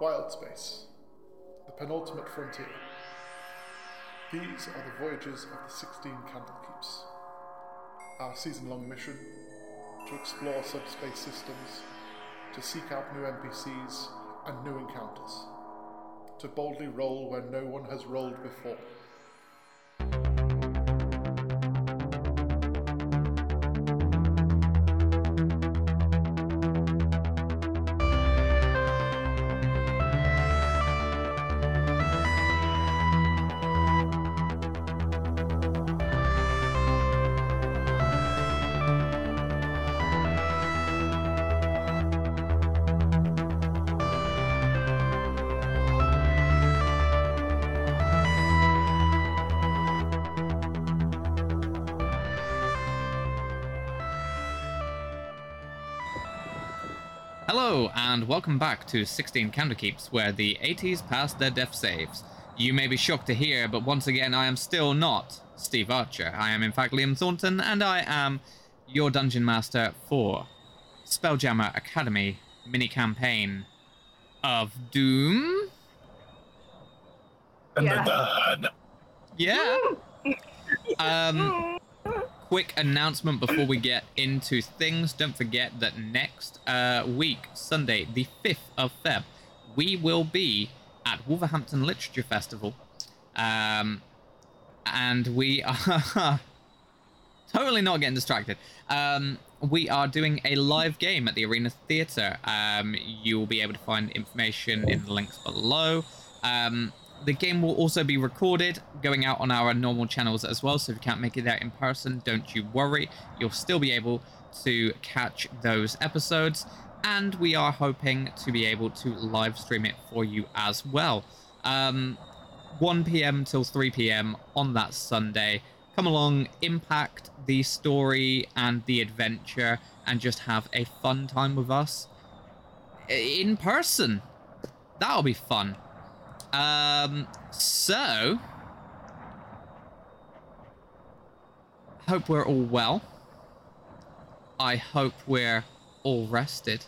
Wild Space, the penultimate frontier. These are the voyages of the 16 Candlekeeps. Our season long mission to explore subspace systems, to seek out new NPCs and new encounters, to boldly roll where no one has rolled before. Welcome back to 16 Candlekeeps, where the 80s passed their death saves. You may be shocked to hear, but once again, I am still not Steve Archer. I am, in fact, Liam Thornton, and I am your dungeon master for Spelljammer Academy mini campaign of Doom. And Yeah. done. Yeah. Um, quick announcement before we get into things. Don't forget that next uh, week, Sunday, the 5th of Feb, we will be at Wolverhampton Literature Festival. Um, and we are totally not getting distracted. Um, we are doing a live game at the Arena Theatre. Um, you will be able to find information in the links below. Um, the game will also be recorded, going out on our normal channels as well. So if you can't make it there in person, don't you worry. You'll still be able to catch those episodes. And we are hoping to be able to live stream it for you as well. Um, 1 p.m. till 3 p.m. on that Sunday. Come along, impact the story and the adventure, and just have a fun time with us in person. That'll be fun. Um, so hope we're all well. I hope we're all rested.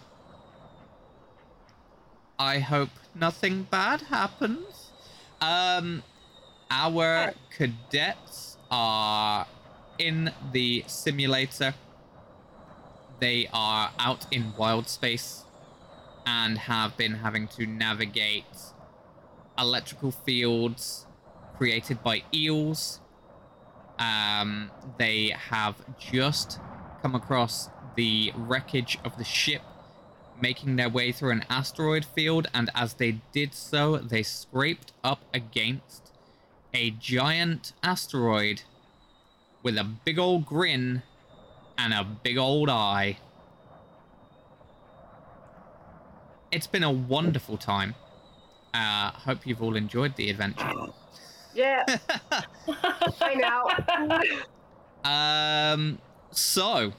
I hope nothing bad happens. Um, our cadets are in the simulator. They are out in wild space and have been having to navigate electrical fields created by eels. Um, they have just come across the wreckage of the ship making their way through an asteroid field, and as they did so, they scraped up against a giant asteroid with a big old grin and a big old eye. It's been a wonderful time. Uh, hope you've all enjoyed the adventure. Yeah. I know. Um, so,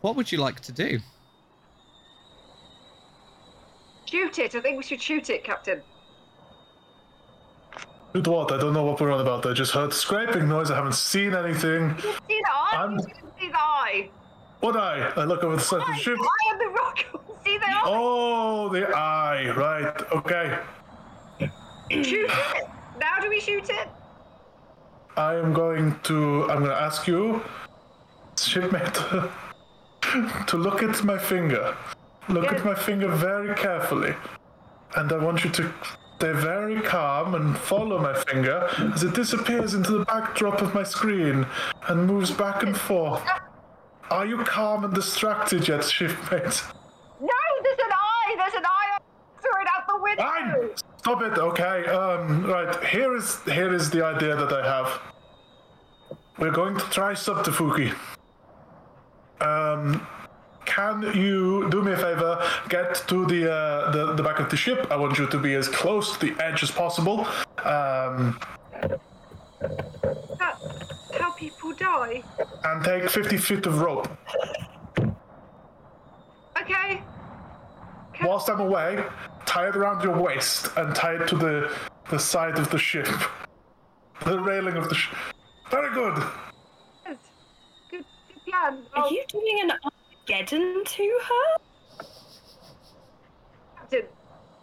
what would you like to do? shoot it. I think we should shoot it, Captain. Shoot what? I don't know what we're on about. I just heard scraping noise. I haven't seen anything. You see the eye? I'm- You didn't see the eye. What eye? I look over the side of the ship. the eye on the rock. see the eye? Oh, the eye. Right. Okay. Shoot it. Now do we shoot it? I am going to. I'm going to ask you, shipmate, to look at my finger. Look Yes. at my finger very carefully, and I want you to stay very calm and follow my finger as it disappears into the backdrop of my screen and moves back and forth. Are you calm and distracted yet, shipmate? No, there's an eye. There's an eye. Throw it out the window. Fine. Stop it. Okay. Um. Right. Here is here is the idea that I have. We're going to try subterfuge. Um. Can you do me a favor? Get to the uh, the the back of the ship. I want you to be as close to the edge as possible. Um. How people die. And take fifty feet of rope. Okay. Whilst I'm away, tie it around your waist and tie it to the the side of the ship. The railing of the ship. Very good. Good, good plan. Are Oh, you doing an Armageddon to her?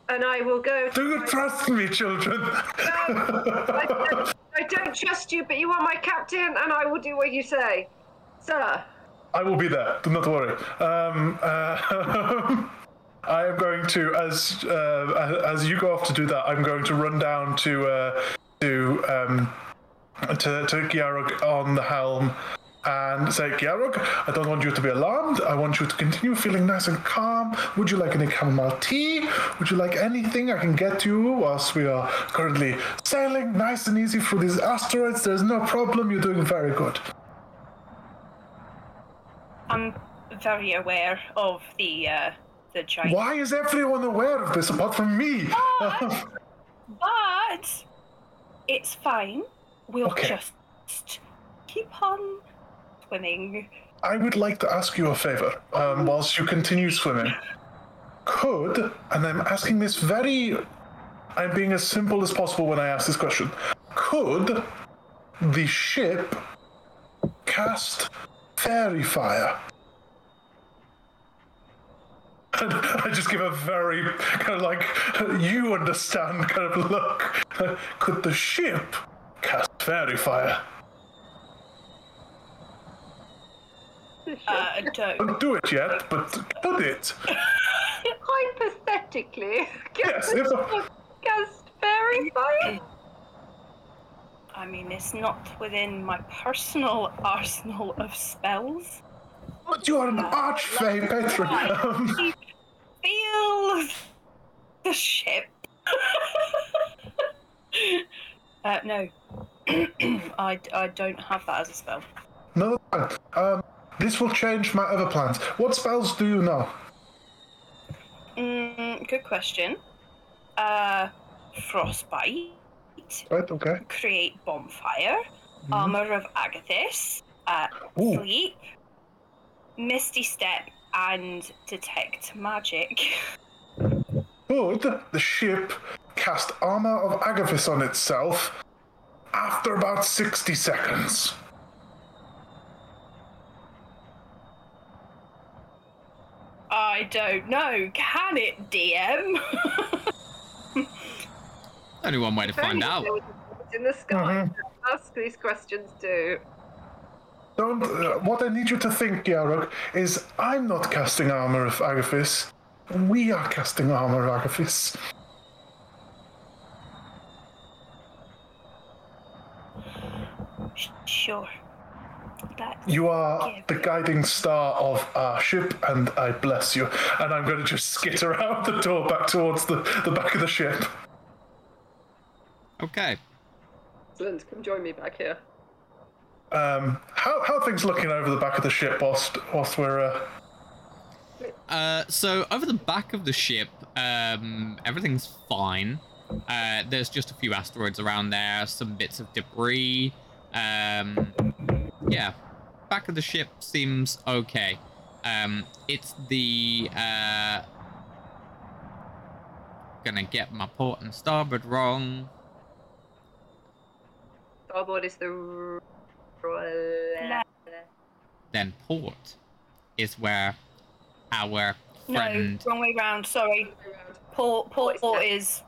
And I will go. Do you trust me, children? I, don't, I don't trust you, but you are my captain, and I will do what you say, sir. I will be there. Do not worry. Um, uh, I am going to, as uh, as you go off to do that, I'm going to run down to uh, to um, to to Giarog on the helm and say, Giarog, I don't want you to be alarmed. I want you to continue feeling nice and calm. Would you like any chamomile tea? Would you like anything I can get you whilst we are currently sailing nice and easy through these asteroids? There's no problem. You're doing very good. I'm very aware of the uh, the giant. Why is everyone aware of this apart from me? But, but it's fine. We'll Okay. just keep on swimming. I would like to ask you a favor um, whilst you continue swimming. Could, and I'm asking this very. I'm being as simple as possible when I ask this question. Could the ship cast fairy fire? And I just give a very kind of like, you understand kind of look. Could the ship cast fairy fire? Uh, don't. Don't do it yet, but could it? Hypothetically, Yes, if a- cast fairy fire. I mean, it's not within my personal arsenal of spells. But you are an archfey patron. Um, feel the ship. uh, no, I, I don't have that as a spell. no, um, this will change my other plans. What spells do you know? Mm, good question. Uh, frostbite, Right, okay. create bonfire, armor of Agathys, uh, sleep, misty step, and detect magic. Could the ship cast armor of Agathys on itself after about 60 seconds? I don't know. Can it, DM? Only one way to find out. there was a bird in the sky. Ask these questions too. Don't. Uh, what I need you to think, Yarok, is I'm not casting armor of Agathys. We are casting armor of Agathys. sure. That's You are the guiding star of our ship, and I bless you. And I'm going to just skitter out the door back towards the, the back of the ship. Okay. Excellent. Come join me back here. Um, how, how are things looking over the back of the ship whilst, whilst we're. Uh... Uh, so over the back of the ship, um, everything's fine. Uh, there's just a few asteroids around there, some bits of debris. Um, yeah, back of the ship seems okay. Um, it's the uh, gonna get my port and starboard wrong. Starboard is the. Then port is where our friend. no, wrong way round. Sorry. Port, port, port is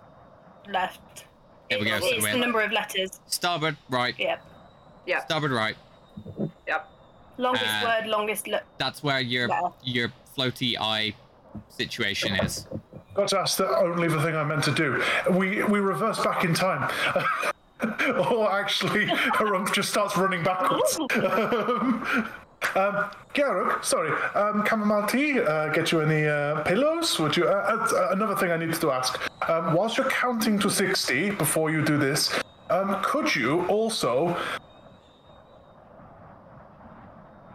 left. There we go, It's, so it's the number of letters. Starboard right. Yep. Yeah. Starboard right. Yep. Longest Uh, word, longest. look. That's where your Yeah. your floaty eye situation is. Got to ask the only the thing I meant to do. We we reverse back in time. or actually, Harumph just starts running backwards. um, um, Garruk, sorry, um, chamomile tea, uh, get you any uh, pillows? Would you? Uh, uh, another thing I needed to ask. Um, whilst you're counting to 60 before you do this, um, could you also.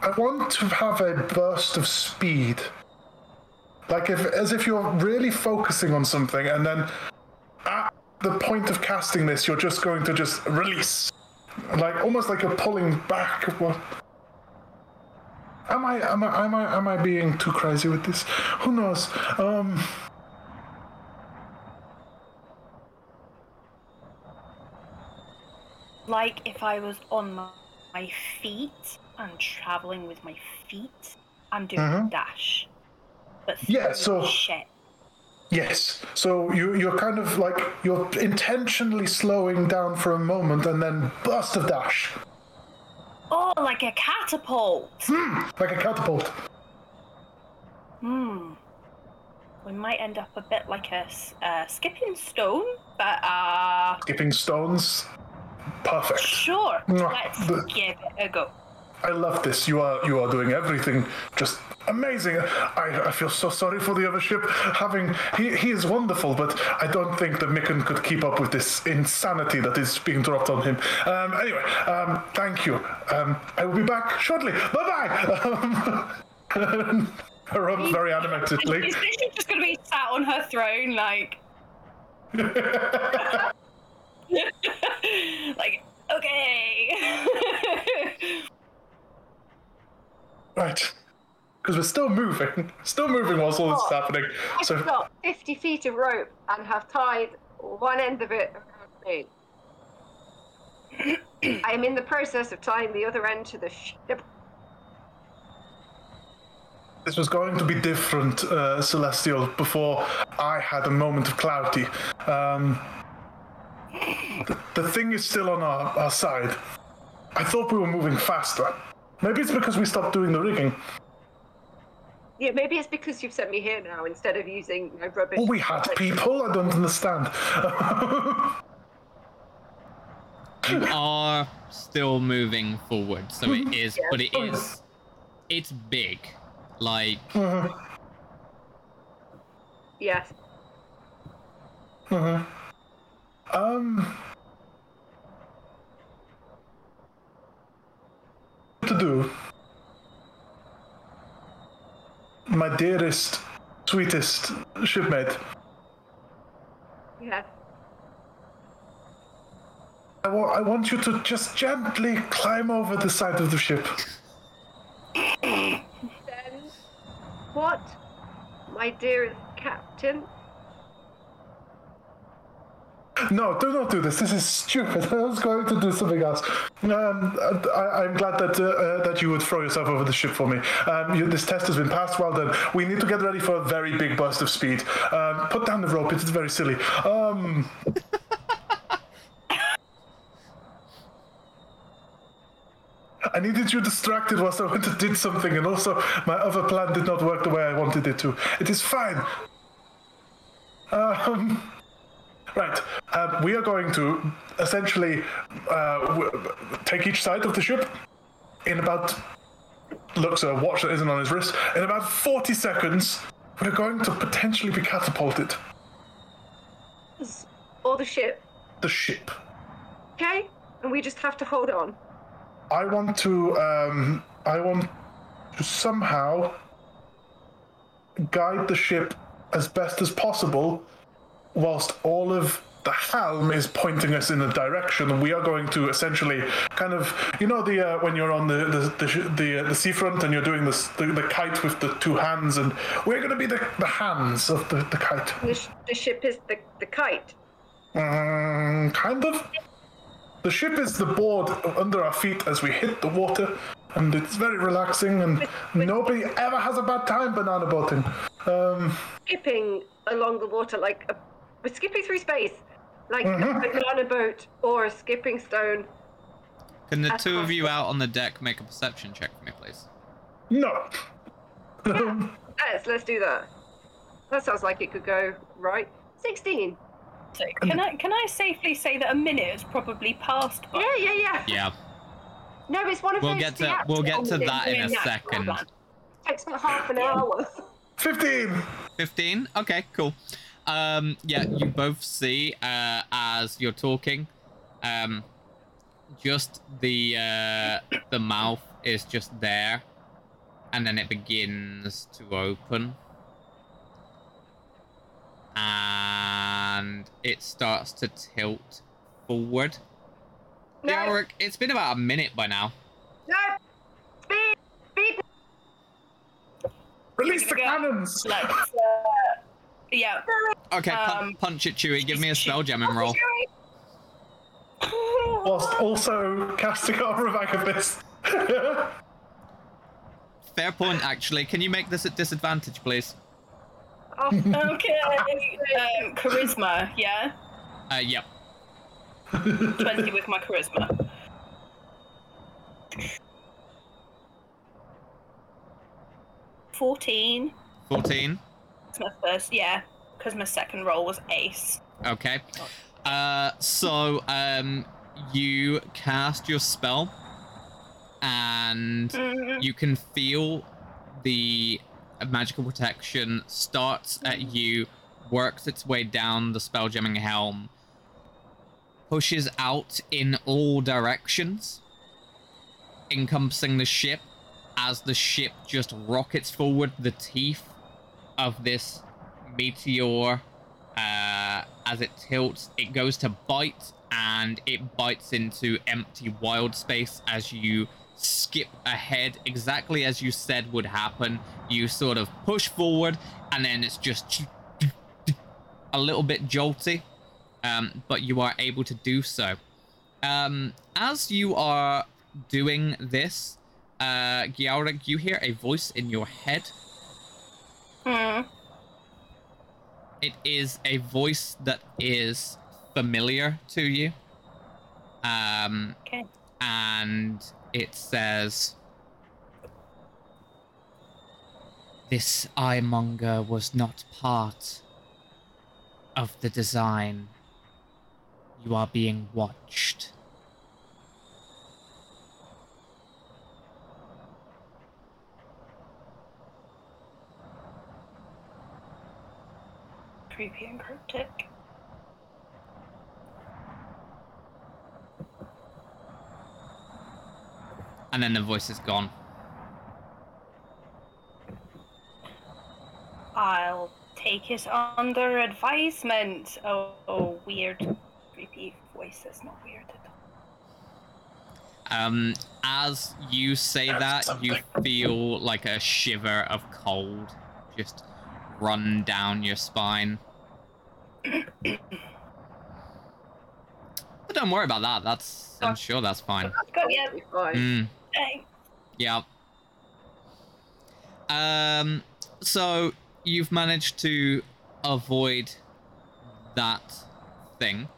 I want to have a burst of speed. Like if, as if you're really focusing on something, and then at the point of casting this, you're just going to just release, like almost like you're pulling back. What? Am I? Am I? Am I? Am I being too crazy with this? Who knows? Um. like if I was on my, my feet and traveling with my feet, I'm doing Mhm. a dash. But Yeah, so- ship. Yes. So you you're kind of like you're intentionally slowing down for a moment and then burst of dash, Oh, like a catapult. like a catapult. Hmm. We might end up a bit like a uh, skipping stone, but uh, Skipping stones. Perfect. sure. Mwah. Let's The- give it a go. I love this. You are you are doing everything just amazing. I, I feel so sorry for the other ship. Having he, he is wonderful, but I don't think that Micken could keep up with this insanity that is being dropped on him. Um, anyway, um, thank you. Um, I will be back shortly. Bye bye. Um, her up very animatedly. Is she just gonna be sat on her throne, like, like, okay. Right. Because we're still moving. Still moving whilst all this is Oh. happening. I've So got 50 feet of rope and have tied one end of it around me. I am in the process of tying the other end to the ship. this was going to be different, uh, Celestial, before I had a moment of clarity. Um, the, the thing is still on our, our side. I thought we were moving faster. Maybe it's because we stopped doing the rigging. Yeah, maybe it's because you've sent me here now instead of using my rubbish. Oh, we had people? I don't understand. You are still moving forward, so it is, but it is, it's big. Like, Yes. Uh-huh. um. To do. My dearest, sweetest shipmate. Yes. I wa- I want you to just gently climb over the side of the ship. Then, what, my dearest captain? No, do not do this. This is stupid. I was going to do something else. Um, I, I'm glad that uh, uh, that you would throw yourself over the ship for me. Um, you, this test has been passed. Well done. We need to get ready for a very big burst of speed. Um, put down the rope. It's very silly. Um, I needed you distracted whilst I went and did something, and also my other plan did not work the way I wanted it to. It is fine. Um. Right. Um, we are going to essentially uh, w- take each side of the ship in about. Looks a watch that isn't on his wrist. In about 40 seconds, we're going to potentially be catapulted. Or the ship, The ship. okay? And we just have to hold on. I want to. Um, I want to somehow guide the ship as best as possible, whilst all of the helm is pointing us in a direction. We are going to essentially kind of, you know, the uh, when you're on the the the, the, uh, the seafront and you're doing this the, the kite with the two hands, and we're going to be the, the hands of the, the kite. The, sh- the ship is the, the kite. Mm, kind of. The ship is the board under our feet as we hit the water, and it's very relaxing, and nobody ever has a bad time banana boating. Um, Skipping along the water like a. We're skipping through space. Like Mm-hmm. a banana boat or a skipping stone. can the That's two of you out on the deck make a perception check for me, please? no. Yes, let's do that. That sounds like it could go right. 16. So can I can I safely say that a minute has probably passed? By? Yeah, yeah, yeah. Yeah, No, it's one of we'll those. get to we'll get to that in a Yeah, second. hold. Takes about half an hour. 15! 15 okay cool um yeah you both see uh as you're talking um just the uh the mouth is just there and then it begins to open and it starts to tilt forward No. Yorick, it's been about a minute by now No! Speed! Speed! Release the cannons! Let's. Uh, yeah. okay pun- Um, punch it chewy give me a spell jamming roll Whilst also casting Armor of Agabus. fair point actually can you make this at disadvantage please Oh, Okay. um, charisma, yeah. Uh, yep. 20 with my charisma. Fourteen. 14. My first, yeah, because my second roll was ace. Okay. Uh, so um, you cast your spell, and Mm, you can feel the magical protection starts at you, works its way down the spell spelljamming helm, pushes out in all directions, encompassing the ship. As the ship just rockets forward, the teeth of this meteor, uh, as it tilts, it goes to bite and it bites into empty wild space as you skip ahead exactly as you said would happen. You sort of push forward and then it's just a little bit jolty, um, but you are able to do so. Um, as you are doing this, uh, you hear a voice in your head. Hmm. It is a voice that is familiar to you. Um, Okay. and it says, This eyemonger was not part of the design. You are being watched. Creepy and cryptic. And then the voice is gone. I'll take it under advisement. Oh, oh weird. Creepy voices, not weird at all. Um, as you say That's that, you feel like a shiver of cold just run down your spine. But don't worry about that. That's I'm sure that's fine. Got ya. That'll fine. Mm, yeah. Um. So you've managed to avoid that thing,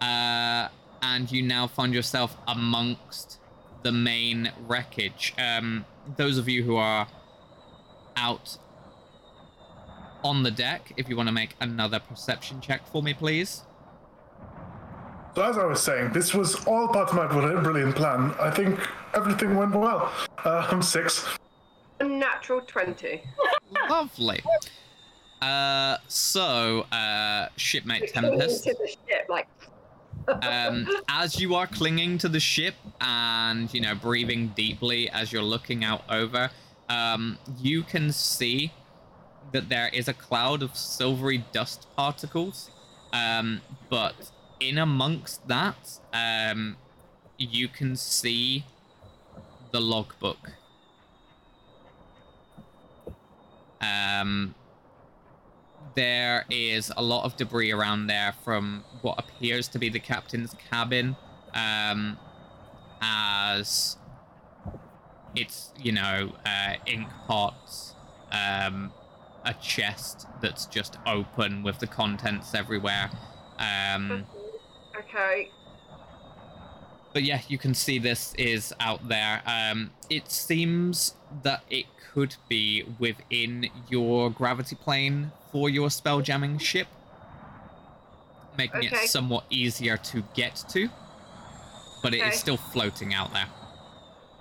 uh, and you now find yourself amongst the main wreckage. Um, those of you who are out on the deck, if you want to make another perception check for me, please. So as I was saying, this was all part of my brilliant plan. I think everything went well. I'm six. A natural 20. Lovely. Uh, so, uh, shipmate Tempest. to the ship, like, um, as you are clinging to the ship and you know breathing deeply as you're looking out over, um, you can see that there is a cloud of silvery dust particles. Um, but in amongst that, um, you can see the logbook. Um, there is a lot of debris around there from what appears to be the captain's cabin um as it's you know uh, ink pots um a chest that's just open with the contents everywhere um okay. but yeah, you can see this is out there. Um, it seems that it could be within your gravity plane for your spell jamming ship, making Okay. it somewhat easier to get to. But it Okay. is still floating out there.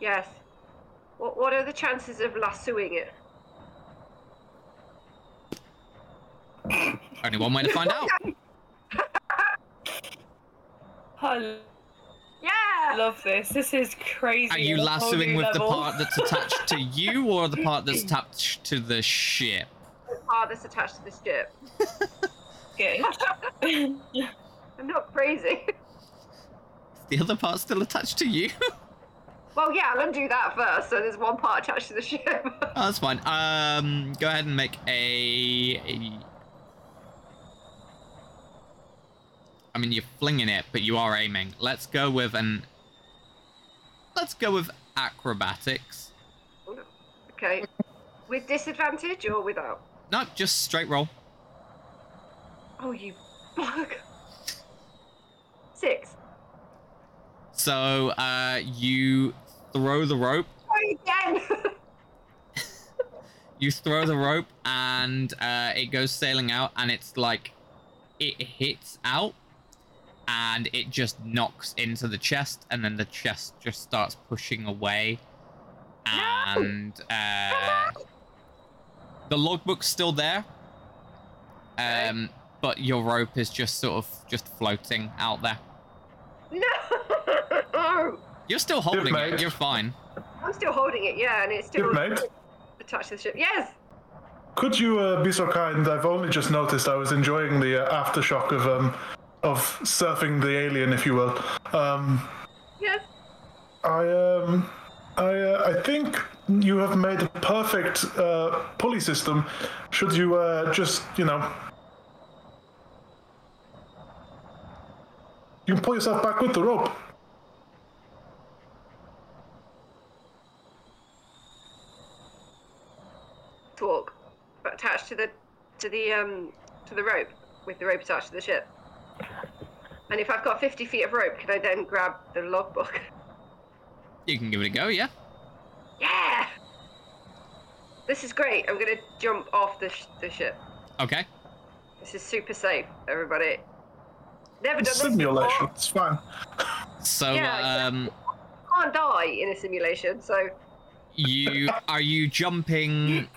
Yes. What, what are the chances of lassoing it? Only one way to find out. I Yeah! love this. This is crazy. Are you on a whole lassoing new with the part that's attached to you or the part that's attached to the ship? Ah, that's attached to the ship. Good. I'm not crazy. Is the other part still attached to you? well, yeah, I'll undo that first. So there's one part attached to the ship. Oh, that's fine. Um, go ahead and make a, a. I mean, you're flinging it, but you are aiming. Let's go with an. Let's go with acrobatics. okay. With disadvantage or without? No, just straight roll. Oh, you bug. Six. So uh, you throw the rope. Try again. You throw the rope, and uh, it goes sailing out, and it's like it hits out, and it just knocks into the chest, and then the chest just starts pushing away, and uh, the logbook's still there. Um, but your rope is just sort of just floating out there. no. You're still holding it. mate. You're fine. I'm still holding it, yeah, and it's still Good mate. attached to the ship. Yes. Could you uh, be so kind? I've only just noticed I was enjoying the uh, aftershock of um of surfing the alien, if you will. Um, Yes. I um, I uh, I think you have made a perfect uh, pulley system. Should you uh, just you know, you can pull yourself back with the rope. Talk, but attached to the to the um to the rope with the rope attached to the ship. And if I've got 50 feet of rope, can I then grab the logbook? You can give it a go, yeah. Yeah. This is great. I'm gonna jump off the sh- the ship. Okay. This is super safe, everybody. Never done this Simulation. before. It's fine. So Yeah, um, Can't die in a simulation, so you are you jumping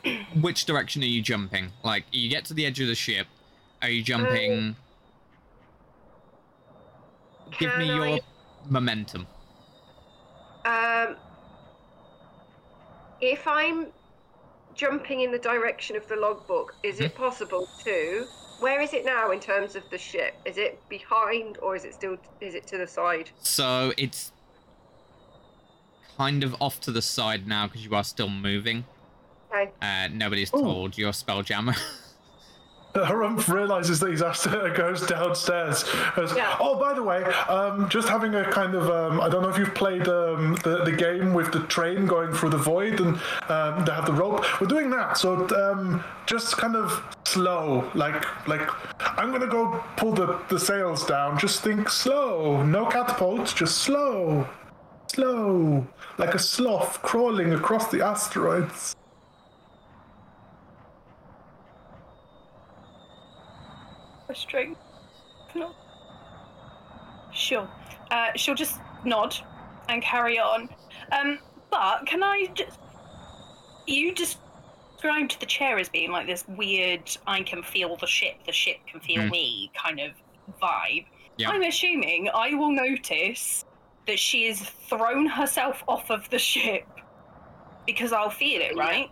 which direction are you jumping like you get to the edge of the ship are you jumping give me your I- momentum Um, if I'm jumping in the direction of the logbook, is it possible to? Where is it now in terms of the ship? Is it behind or is it still? Is it to the side? so it's kind of off to the side now because you are still moving Okay. uh nobody's Ooh. told you're spelljammer Harumph realizes that he's asked to goes downstairs. Goes, Yeah. Oh, by the way, um, just having a kind of um, I don't know if you've played um, the the game with the train going through the void and um, they have the rope. We're doing that, so um, just kind of slow, like like I'm gonna go pull the the sails down. Just think slow, no catapults, just slow, slow, like a sloth crawling across the asteroids. For strength. No. Sure. Uh, she'll just nod and carry on. Um, but can I just. You described the chair as being like this weird, I can feel the ship, the ship can feel Mhm. me kind of vibe. Yeah. I'm assuming I will notice that she has thrown herself off of the ship because I'll feel it, right?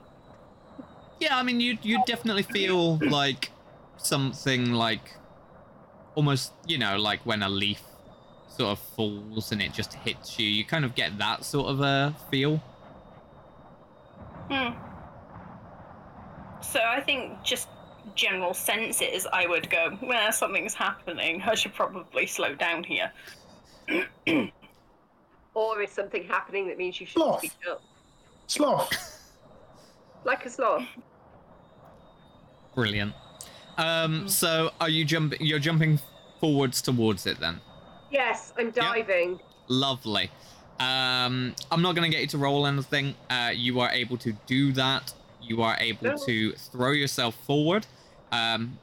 yeah i mean you you definitely feel like something like almost you know like when a leaf sort of falls and it just hits you you kind of get that sort of a feel Hmm. So I think just general senses, I would go, well, something's happening. I should probably slow down here. Or is something happening that means you should Sloth. speak up? Sloth. Like a sloth. brilliant um so are you jumping you're jumping forwards towards it then Yes, I'm diving. Lovely. Um, I'm not going to get you to roll anything. Uh, you are able to do that. You are able Oh. to throw yourself forward, um,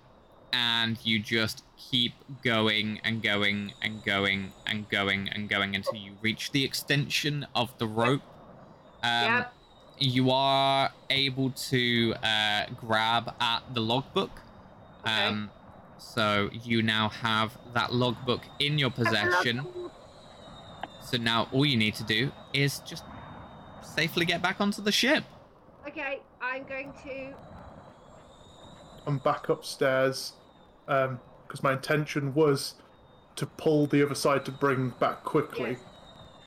and you just keep going and going and going and going and going until you reach the extension of the rope. Um, Yep. You are able to uh, grab at the logbook. Okay. Um, so you now have that logbook in your possession. So now all you need to do is just safely get back onto the ship. Okay, I'm going to. I'm back upstairs because my intention was to pull the other side to bring back quickly. Yes.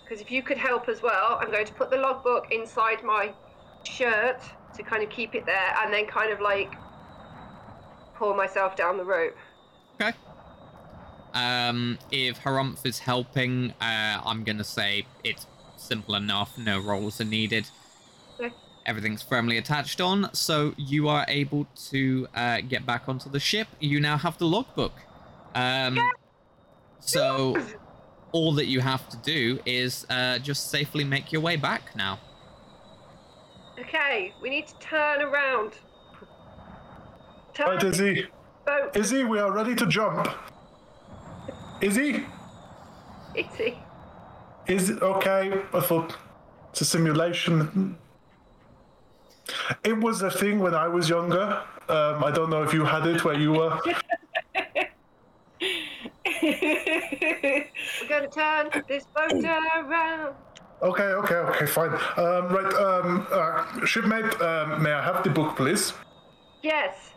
Because if you could help as well, I'm going to put the logbook inside my shirt to kind of keep it there, and then kind of like pull myself down the rope. Okay. Um, if Harumph is helping, uh, I'm gonna say it's simple enough. No rolls are needed. Okay. Everything's firmly attached on, so you are able to uh, get back onto the ship. You now have the logbook. Um, so all that you have to do is uh, just safely make your way back now. Okay, we need to turn around. Turn Right, Izzy. boat. Izzy, we are ready to jump. Izzy? Itty. Is it okay? I thought it's a simulation. It was a thing when I was younger. Um, I don't know if you had it where you were. We're going to turn this boat around. Okay, okay, okay, fine. Um, right, um, uh, shipmate, um, may I have the book, please? Yes.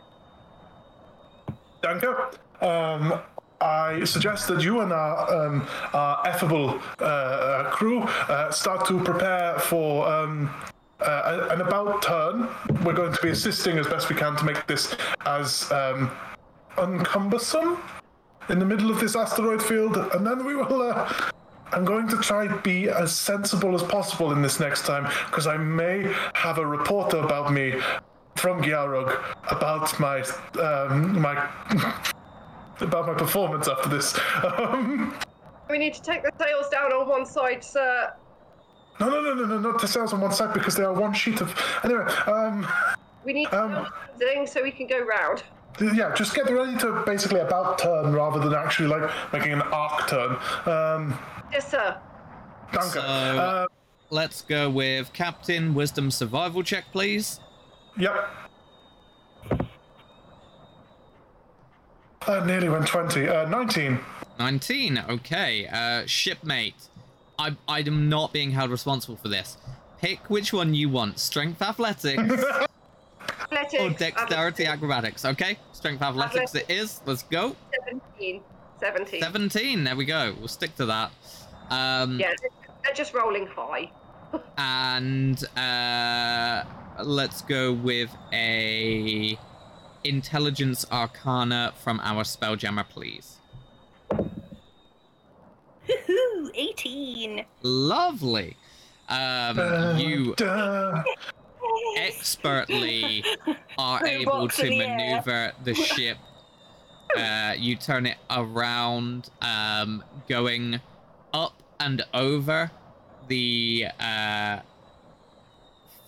Danke. Um, I suggest that you and our, um, our affable uh, uh, crew uh, start to prepare for um, uh, an about turn. We're going to be assisting as best we can to make this as um, uncumbersome in the middle of this asteroid field, and then we will. Uh, I'm going to try be as sensible as possible in this next time, because I may have a reporter about me from Giarog about my um, my about my performance after this. Um, We need to take the sails down on one side, sir. no, no, no, no, no, not the sails on one side because they are one sheet of. Anyway, um, We need to Um. build something so we can go round. yeah, just get ready to basically about turn rather than actually like making an arc turn. Um, Yes, sir. danke. So- Uh, Let's go with Captain Wisdom Survival check, please. Yep. Uh, nearly went 20. Uh, 19. 19. Okay. Uh, shipmate. I, I am not being held responsible for this. Pick which one you want strength athletics Athletics. or dexterity athletics. acrobatics. Okay. Strength athletics it is. Let's go. 17. 17. 17. There we go. We'll stick to that. Um, Yeah, they're just rolling high. and uh, let's go with a intelligence arcana from our spelljammer, please. Woohoo! 18. Lovely. Um, you Duh. expertly are Put able to in the air. maneuver the ship. Uh, you turn it around, um, going up and over the uh,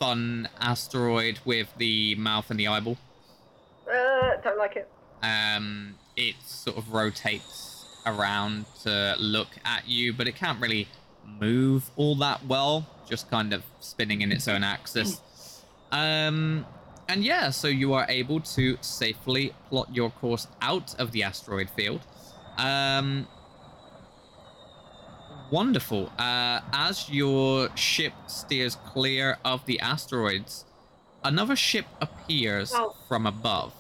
fun asteroid with the mouth and the eyeball. Uh, don't like it. Um, it sort of rotates around to look at you, but it can't really move all that well, just kind of spinning in its own axis. Um, and yeah, so you are able to safely plot your course out of the asteroid field. Um, wonderful. Uh, as your ship steers clear of the asteroids, another ship appears Oh. from above.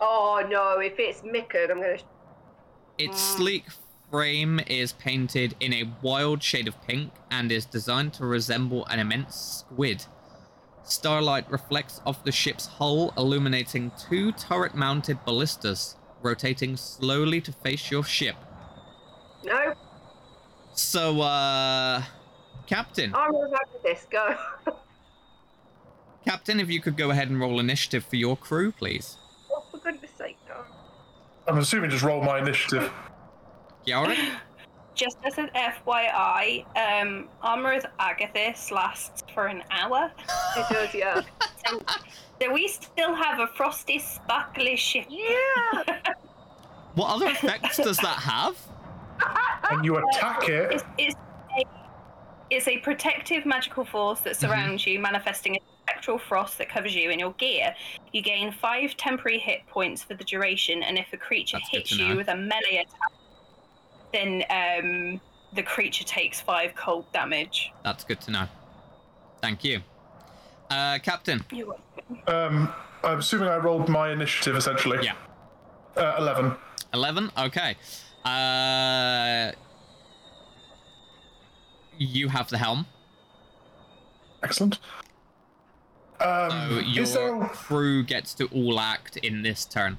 Oh no, if it's Mickard, I'm gonna. Its Mm. sleek frame is painted in a wild shade of pink and is designed to resemble an immense squid. Starlight reflects off the ship's hull, illuminating two turret mounted ballistas, rotating slowly to face your ship. No, So, uh. Captain. I'm gonna this. Go. Captain, if you could go ahead and roll initiative for your crew, please. oh, for goodness sake, no. I'm assuming just roll my initiative. Yara? Just as an FYI, um, Armor of Agathys lasts for an hour. It does, yeah. So, so we still have a frosty, sparkly ship. yeah. What other effects does that have? And you attack it. It's, it's, a, it's a protective magical force that surrounds you, manifesting a spectral frost that covers you and your gear. You gain five temporary hit points for the duration, and if a creature That's hits you with a melee attack, then um, the creature takes five cold damage. That's good to know. Thank you. Uh, Captain. You're welcome. Um, I'm assuming I rolled my initiative essentially. Yeah. Uh, 11. 11 okay uh you have the helm Excellent. Um, so there your a- crew gets to all act in this turn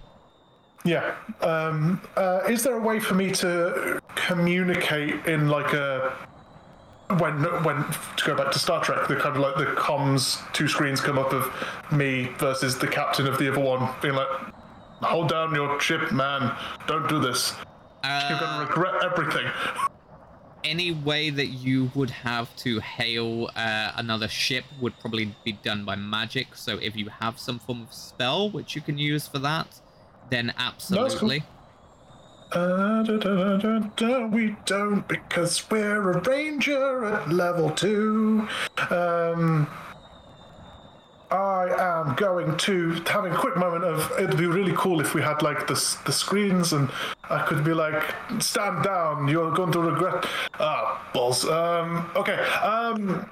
Yeah. Um, uh, is there a way for me to communicate in like a when when to go back to Star Trek, the kind of like the comms two screens come up of me versus the captain of the other one, being like, "Hold down your ship, man. Don't do this. You're gonna Uh, regret everything." any way that you would have to hail uh, another ship would probably be done by magic. So if you have some form of spell which you can use for that, then absolutely. Uh, da, da, da, we don't because we're a ranger at level two. Um, I am going to having a quick moment of it'd be really cool if we had like the the screens and I could be like stand down you're going to regret ah balls um okay um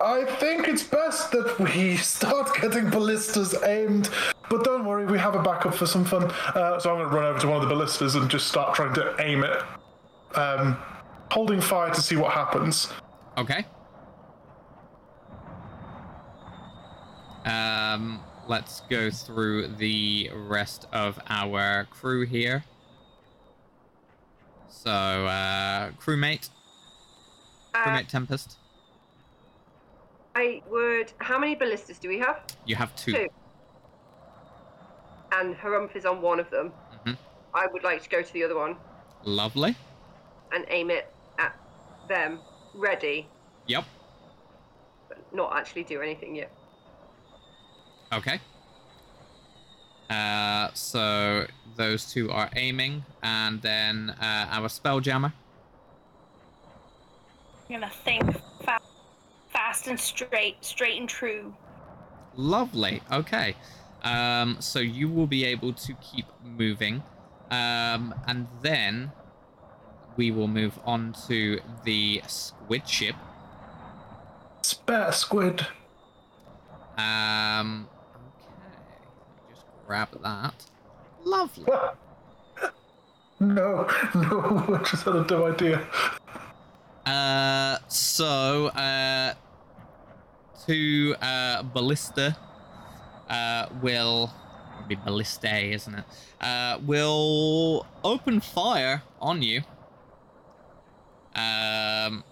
I think it's best that we start getting ballistas aimed, but don't worry, we have a backup for some fun. Uh, so I'm going to run over to one of the ballistas and just start trying to aim it, um, holding fire to see what happens. Okay. Um, let's go through the rest of our crew here. So, uh, crewmate, Uh, crewmate Tempest, I would. How many ballistas do we have? you have two. Two. And Harumph is on one of them. Mhm. I would like to go to the other one Lovely. and aim it at them, ready, Yep. but not actually do anything yet. Okay. Uh, so those two are aiming, and then uh, our spelljammer. I'm gonna think fast, fast and straight, straight and true. Lovely. Okay. Um, so you will be able to keep moving, um, and then we will move on to the squid ship. Spare squid. Um, okay. Let me just grab that. Lovely. no, no, I just had a dumb idea. Uh, so, uh, two, uh, ballista, uh, will, be ballistae, isn't it? Uh, will open fire on you. Um,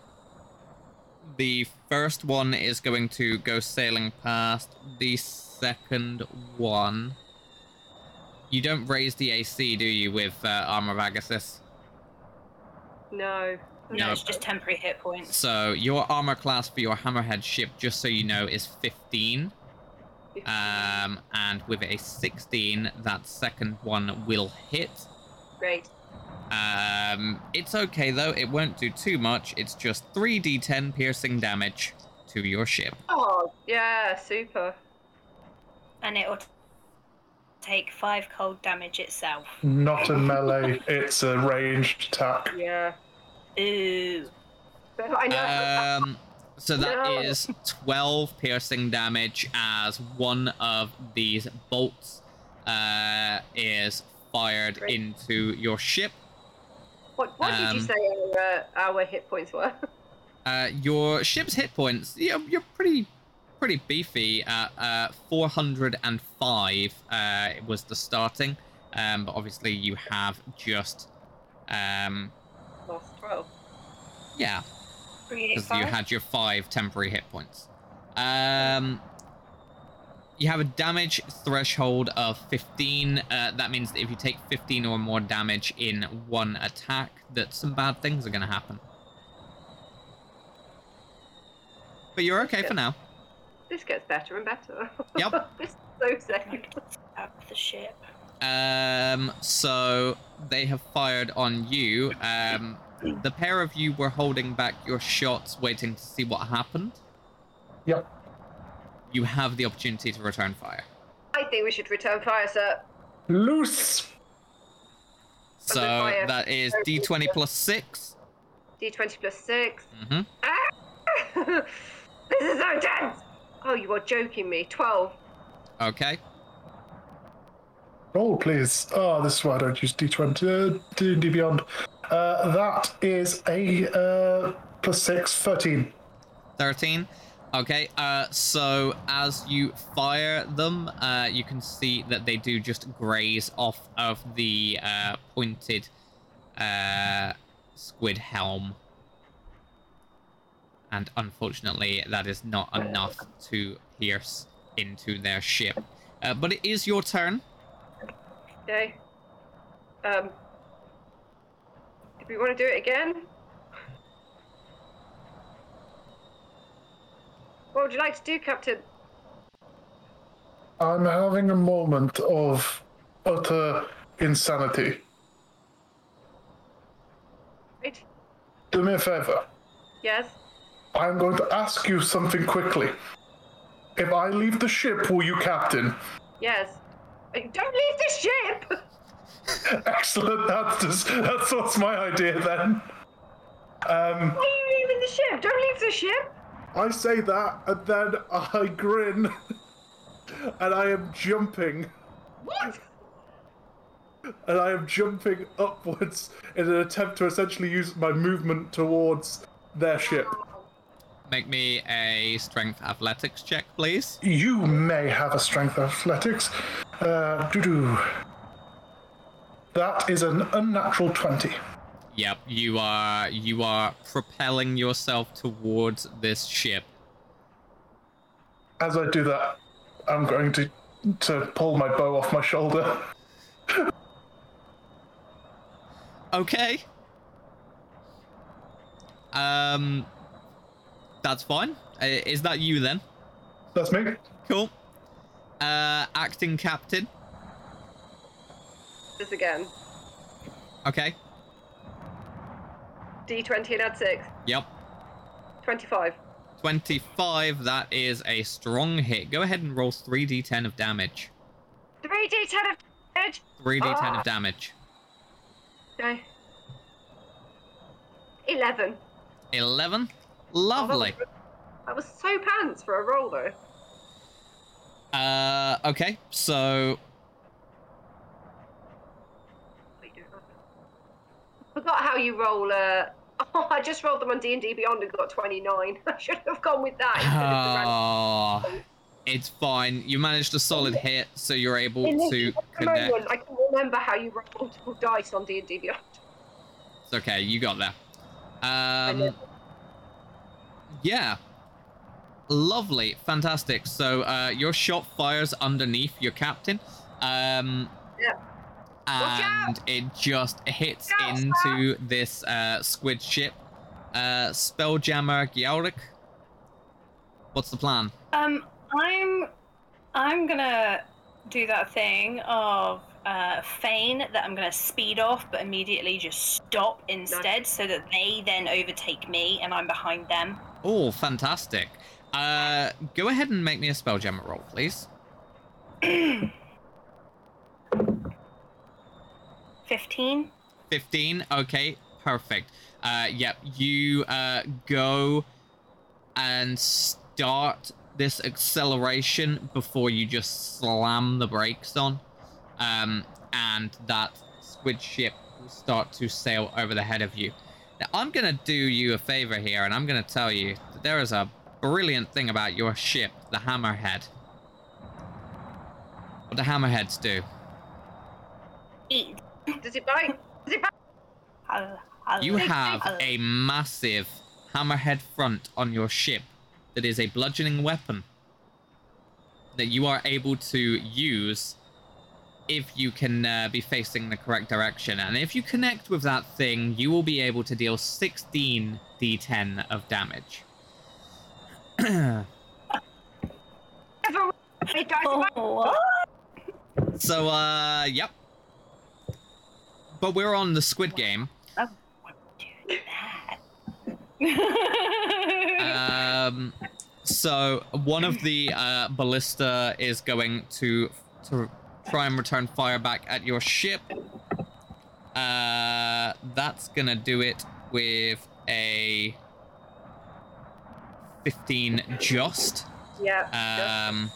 the first one is going to go sailing past. The second one, you don't raise the AC, do you, with uh, Armor of Agathys? No. No, No. it's just temporary hit points. So your armor class for your hammerhead ship, just so you know, is 15. Um, and with a 16, that second one will hit. Great. Um, it's okay though; it won't do too much. It's just 3d10 piercing damage to your ship. Oh, yeah, super. And it'll t- take five cold damage itself. Not a melee, it's a ranged attack. Yeah. Ooh. But I know. Um, so that No. is 12 piercing damage as one of these bolts uh, is fired Great. into your ship. what what did you um, say our, uh, our hit points were? Uh, your ship's hit points, you're, you're pretty pretty beefy at uh, 405 uh, was the starting. Um, but obviously you have just um, Lost 12. yeah, because you had your five temporary hit points. Um, you have a damage threshold of 15. Uh, that means that if you take 15 or more damage in one attack, that some bad things are going to happen. But you're okay for now. This gets better and better. Yep. this is so safe. Up the ship. Um, so they have fired on you. Um, the pair of you were holding back your shots, waiting to see what happened. Yep. You have the opportunity to return fire. I think we should return fire, sir. Loose! So fire. that is d20 plus 6. D20 plus 6. hmm Ah! this is so tense! Oh, you are joking me. 12. Okay. Roll, please. Oh, this is why I don't use D20. Uh, D&D Beyond. Uh, that is a uh, plus 6, 13. 13. Okay, uh, so as you fire them, uh, you can see that they do just graze off of the uh, pointed uh, squid helm and unfortunately, that is not enough to pierce into their ship. Uh, but it is your turn. Okay. Um. Do we want to do it again? What would you like to do, Captain? I'm having a moment of utter insanity. Right? Do me a favor. Yes. I'm going to ask you something quickly. If I leave the ship, will you captain? Yes. Don't leave the ship. Excellent. That's just, that's what's my idea then. Um, Why are you leaving the ship? Don't leave the ship. I say that, and then I grin, and I am jumping, What? and I am jumping upwards in an attempt to essentially use my movement towards their ship. Make me a strength athletics check, please. you may have a strength athletics. Uh, doo-doo. That is an unnatural 20. Yep, you are you are propelling yourself towards this ship. As I do that, I'm going to to pull my bow off my shoulder. Okay. Um, that's fine. Uh, Is that you then? That's me. Cool. Uh, acting captain. This again. Okay. D20 and add six. Yep. 25. 25. That is a strong hit. Go ahead and roll 3d10 of damage. 3d10 of damage. 3d10 Ah. of damage. Okay. 11. 11. Oh, that was- Lovely. That was so pants for a roll, though. Uh, okay. So I Forgot how you roll. Uh... Oh, I just rolled them on D and D Beyond and got 29. I should have gone with that random. Oh, it's fine. You managed a solid hit, so you're able to moment, connect. I can remember how you roll multiple dice on D and D Beyond. It's okay. You got there. Um. Yeah. Lovely, fantastic. So uh, your shot fires underneath your captain. Um, Yeah. And it just hits Out, into this uh, squid ship. Uh, Spelljammer Giauric. What's the plan? Um, I'm, I'm gonna do that thing of uh, feign that I'm gonna speed off, but immediately just stop instead, so that they then overtake me and I'm behind them. Oh, fantastic. Uh, go ahead and make me a spell Spelljammer roll, please. Fifteen. 15 okay perfect uh yep you uh go and start this acceleration before you just slam the brakes on um and that squid ship will start to sail over the head of you now i'm gonna do you a favor here and i'm gonna tell you that there is a brilliant thing about your ship the hammerhead what do hammerheads do Eat. Does it bite? Does it bite? I'll- I'll- You have a massive hammerhead front on your ship that is a bludgeoning weapon that you are able to use if you can uh, be facing the correct direction. And if you connect with that thing, you will be able to deal 16 d10 of damage. Never. It dies Oh, so, uh, yep. But we're on the Squid Game. I won't do that. Um, so one of the uh, ballista is going to to try and return fire back at your ship. Uh, that's gonna do it with a 15 just. Yeah. Um,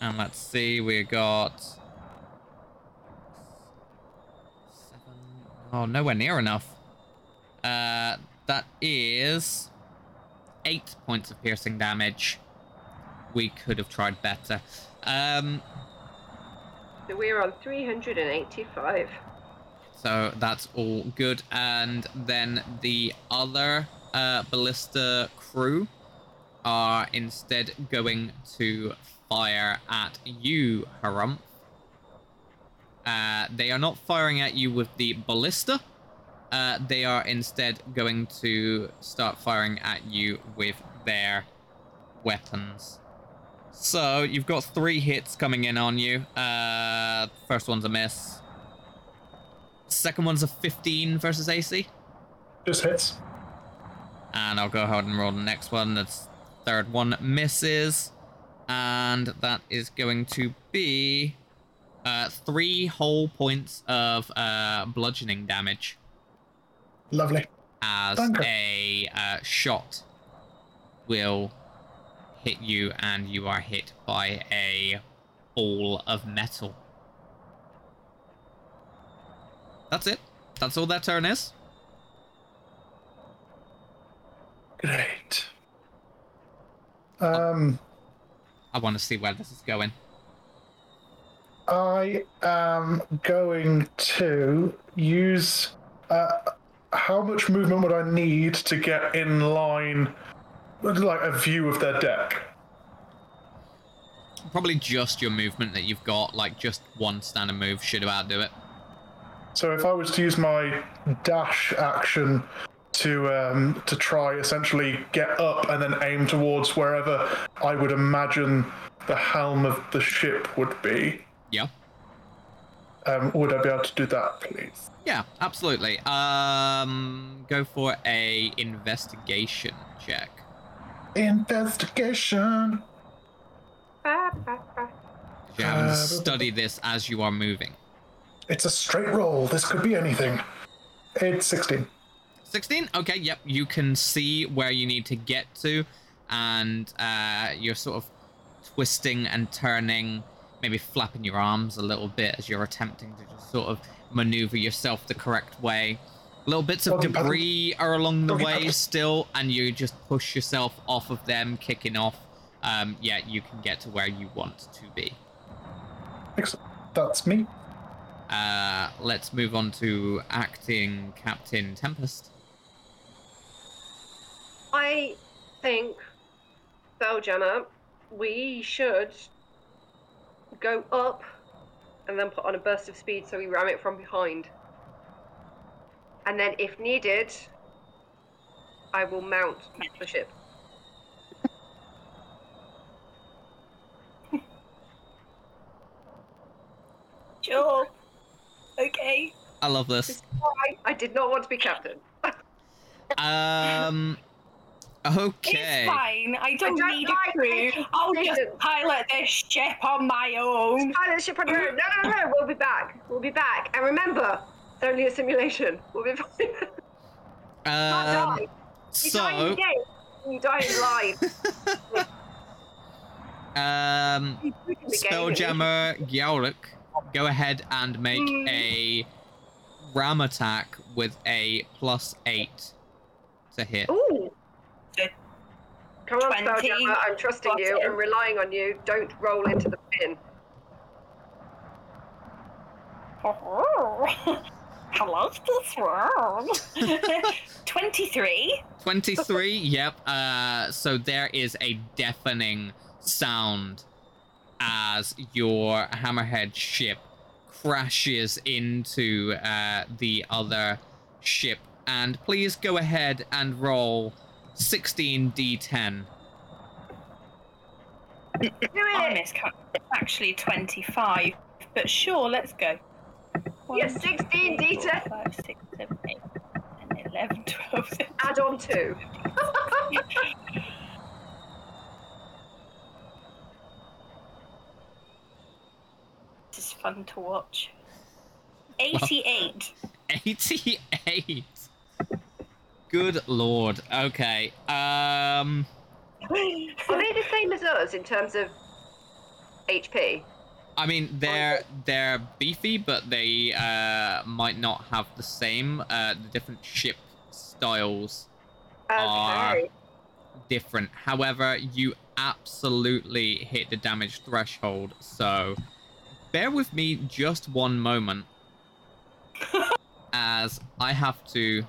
and let's see, we got seven. Oh, nowhere near enough. Uh, that is eight points of piercing damage. We could have tried better. Um, So we're on 385. so that's all good. And then the other uh, ballista crew are instead going to fire at you, Harumph. Uh, they are not firing at you with the ballista. Uh, they are instead going to start firing at you with their weapons. So you've got three hits coming in on you. Uh, first one's a miss. Second one's a 15 versus AC. Just hits. And I'll go ahead and roll the next one. That's third one misses. And that is going to be uh, three whole points of uh, bludgeoning damage Lovely. as a uh, shot will hit you and you are hit by a ball of metal. That's it. That's all that turn is. Great. Um, I want to see where this is going. I am going to use. Uh, how much movement would I need to get in line, like a view of their deck? Probably just your movement that you've got, like just one standard move should about do it. So if I was to use my dash action to um, to try essentially get up and then aim towards wherever I would imagine the helm of the ship would be, Yeah. um, would I be able to do that, please? Yeah, absolutely. Um, go for a investigation check. Investigation. Ba, ba, ba. You haven't Uh, studied this as you are moving. It's a straight roll. This could be anything. It's 16. 16 okay yep you can see where you need to get to and uh, you're sort of twisting and turning maybe flapping your arms a little bit as you're attempting to just sort of maneuver yourself the correct way little bits of debris are along the way still and you just push yourself off of them kicking off um, yeah you can get to where you want to be Excellent. That's me. uh, let's move on to acting captain tempest I think, Spelljammer, we should go up and then put on a burst of speed so we ram it from behind. And then, if needed, I will mount the ship. Sure. Okay. i love This this I did not want to be captain. Um. Okay. It's fine. I don't, don't need like a crew. I'll just pilot this ship on my own. Pilot the ship on your own. No, no, no. We'll be back. We'll be back. And remember, it's only a simulation. We'll be fine. Can't Um. die. You die in the game. You die in life. um, You die in the game. Spelljammer Gyaluk, go ahead and make Hmm. a ram attack with a plus eight to hit. Ooh. Come on, Spelljammer. I'm trusting you. I'm relying on you. Don't roll into the pin. Hello, this world. 23. 23, yep. Uh, so there is a deafening sound as your hammerhead ship crashes into uh, the other ship. And please go ahead and roll 16d10. Do I. It's actually 25. But sure, let's go. Yes, 16 D10. 5, 6, 7, 8, 10, 11, 12, 13. Add on two. This is fun to watch. 88. 88. Good lord. Okay. Um. Are they the same as us in terms of HP? I mean, they're they're beefy, but they uh, might not have the same. Uh, the different ship styles Are- different. However, you absolutely hit the damage threshold. So, bear with me just one moment, as I have to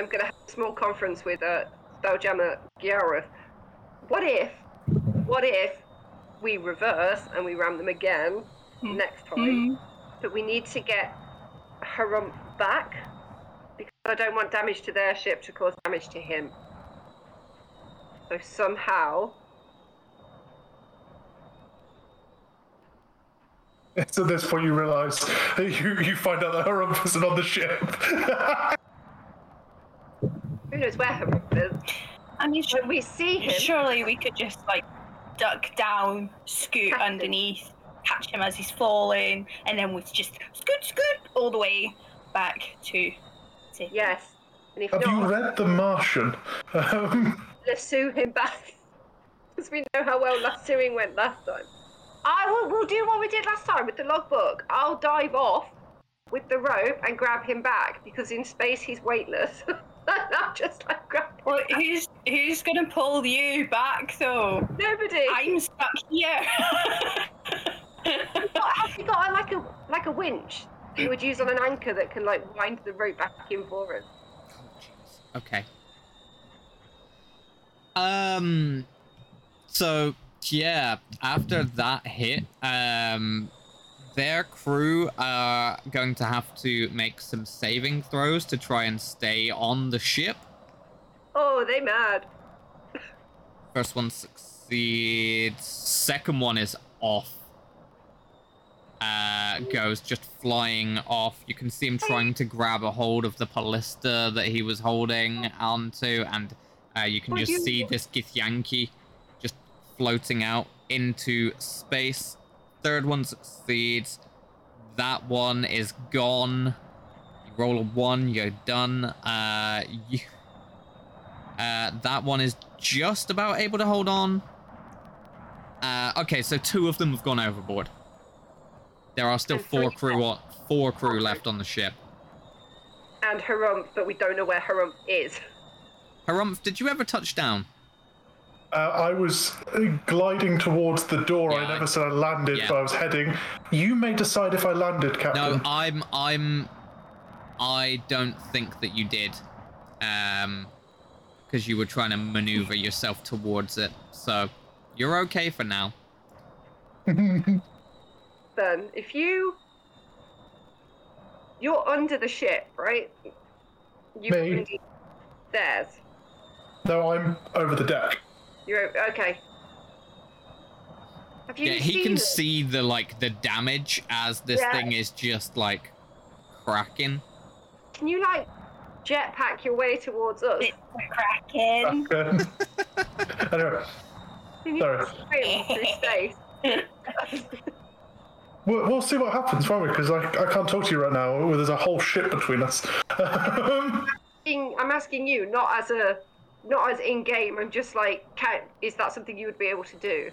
I'm gonna have a small conference with uh, Spelljammer Giarath. What if, what if we reverse and we ram them again Hmm. next time? Mm. But we need to get Harumph back because I don't want damage to their ship to cause damage to him. So somehow, It's at this point you realise you you find out that Harumph isn't on the ship. who knows where Harumph is? I mean, When we see him, surely we could just like duck down, scoot Catch him. underneath, catch him as he's falling, and then we just scoot, scoot all the way back to. to yes. And if Have you read The Martian? Um, lasso him back. Because we know how well last lassoing went last time. I will we'll do what we did last time with the logbook. I'll dive off with the rope and grab him back because in space he's weightless. I'll just like grab. Well, who's who's gonna pull you back though? Nobody. I'm stuck here. What, have you got a, like a like a winch that you would use on an anchor that can like wind the rope back in for us? Okay. Um. So yeah, after that hit, um, their crew are going to have to make some saving throws to try and stay on the ship. Oh, they mad. First one succeeds. Second one is off. Uh, goes just flying off. You can see him trying to grab a hold of the ballista that he was holding onto, and uh, you can just see this Githyanki just floating out into space. Third one succeeds. That one is gone. You roll a one, you're done. Uh, you, uh, that one is just about able to hold on. Uh, okay, so two of them have gone overboard. There are still And four crew on, four crew left on the ship. And Harumph, but we don't know where Harumph is. Harumph, did you ever touch down? Uh, I was uh, gliding towards the door. Yeah, I I- never said I landed, yeah. but I was heading. You may decide if I landed, Captain. No, I'm I'm I don't think that you did. Um because you were trying to maneuver yourself towards it. So you're okay for now. Then, if you you're under the ship, right? You're Me? under theirs. no, I'm over the deck. You're okay. Have you Yeah, he can it? see the like the damage as this Yeah. thing is just like cracking. Can you like jetpack your way towards us? it's cracking. Anyway, Can you sorry. swim through space? we'll, we'll see what happens, won't we? Because I, I can't talk to you right now. There's a whole ship between us. Um, asking- I'm asking you, not as a, not as in game. I'm just like, can, is that something you would be able to do?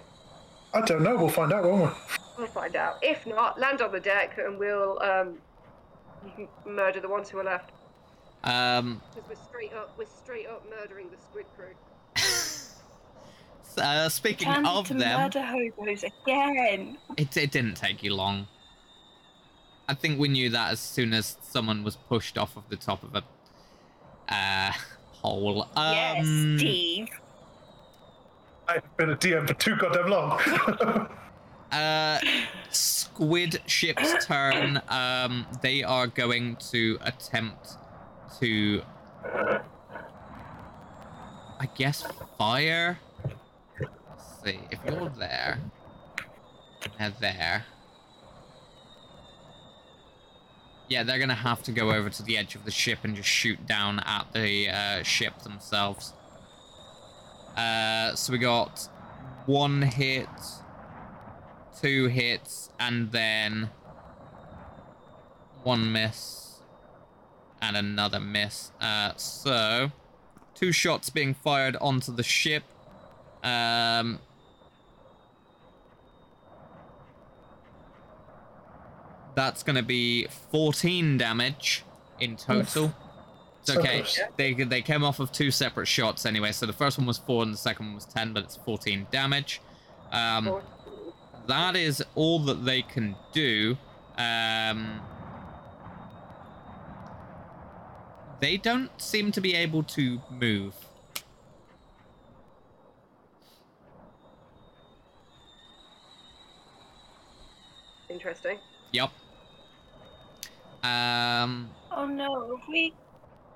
I don't know. We'll find out, won't we? We'll find out. If not, land on the deck and we'll um, murder the ones who are left. Um Because we're straight up, we're straight up murdering the squid crew. uh, speaking Time of to them, murder hobos again. it, it didn't take you long. I think we knew that as soon as someone was pushed off of the top of a uh, hole. Um, yes, Steve. I've been a DM for too goddamn long. Uh, Squid ship's turn. Um, they are going to attempt to, I guess, fire. Let's see if you're there. They're there. Yeah, they're gonna have to go over to the edge of the ship and just shoot down at the uh, ship themselves. Uh, so we got one hit, two hits, and then one miss, and another miss. Uh, so two shots being fired onto the ship. Um, that's going to be 14 damage in total. It's okay. close. They they came off of two separate shots anyway. So the first one was four and the second one was 10, but it's 14 damage. Um, that is all that they can do. Um, they don't seem to be able to move. Interesting. Yep. Um, Oh no, we.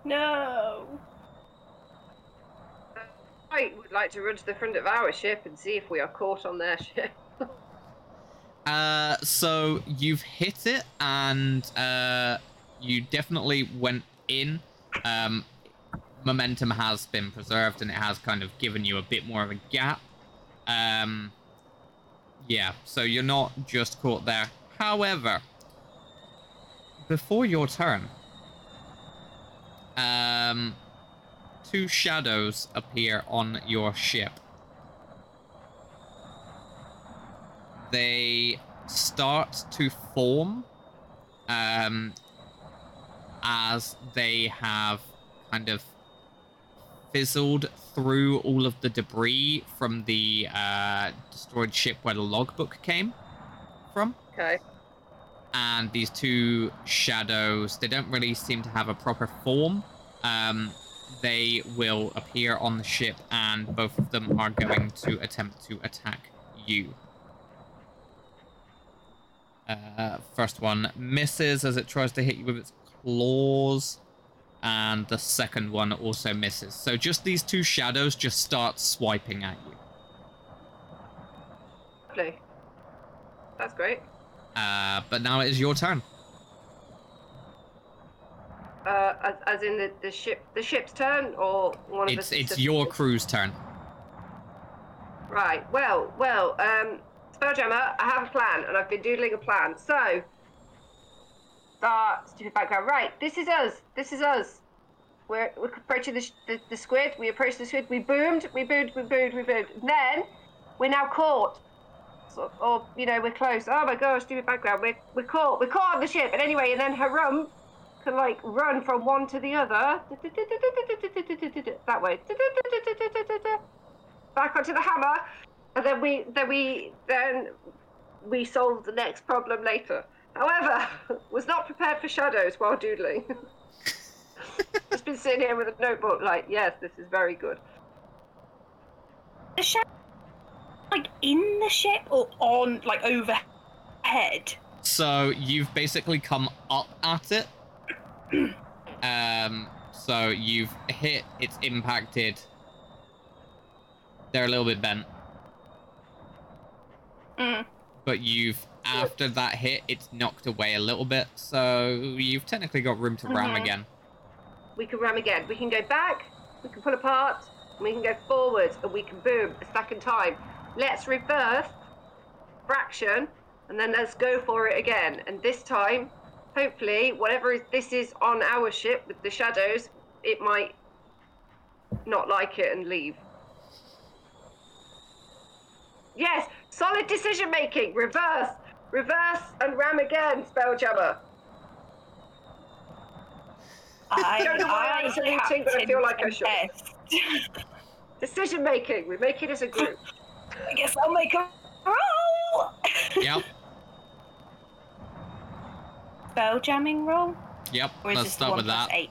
No. I would like to run to the front of our ship and see if we are caught on their ship. Uh, so you've hit it, and uh, you definitely went in. Um, momentum has been preserved, and it has kind of given you a bit more of a gap. Um, yeah, so you're not just caught there. However, before your turn, um, two shadows appear on your ship. they start to form um, as they have kind of fizzled through all of the debris from the uh, destroyed ship where the logbook came from. Okay. And these two shadows, they don't really seem to have a proper form. Um, they will appear on the ship, and both of them are going to attempt to attack you. Uh, first one misses as it tries to hit you with its claws, and the second one also misses. So just these two shadows just start swiping at you. Lovely. That's great. Uh, but now it is your turn. Uh, as, as in the, the ship, the ship's turn, or one of It's the. it's your crew's turn. Right. Well, well. Um, Spelljammer, I have a plan, and I've been doodling a plan. So, start stupid background. Right. This is us. This is us. We're, we're approaching the, the the squid. We approach the squid. We boomed. We boomed. We boomed. We boomed. Then we're now caught. So, or you know we're close. Oh my gosh, stupid background. We're we're caught. We're caught on the ship. And anyway, and then Harum can like run from one to the other. That way. Back onto the hammer. And then we then we then we solve the next problem later. However, was not prepared for shadows while doodling. Just been sitting here with a notebook, like, yes, this is very good. The shadow, like in the ship or on, like overhead. So you've basically come up at it. um, so you've hit, it's impacted. They're a little bit bent, Mm. but you've after that hit, it's knocked away a little bit. So you've technically got room to ram Mhm. again. We can ram again. We can go back, we can pull apart, and we can go forward, and we can boom a second time. Let's reverse fraction, and then let's go for it again. And this time, hopefully, whatever is, this is on our ship with the shadows, it might not like it and leave. Yes, solid decision making. Reverse, reverse, and ram again, Spelljammer. I, don't know why I'm saluting, but I feel like I should. Decision making. We make it as a group. I guess I'll make a roll. Yep, Spell jamming roll. yep. Or is Let's this start one with plus that. eight?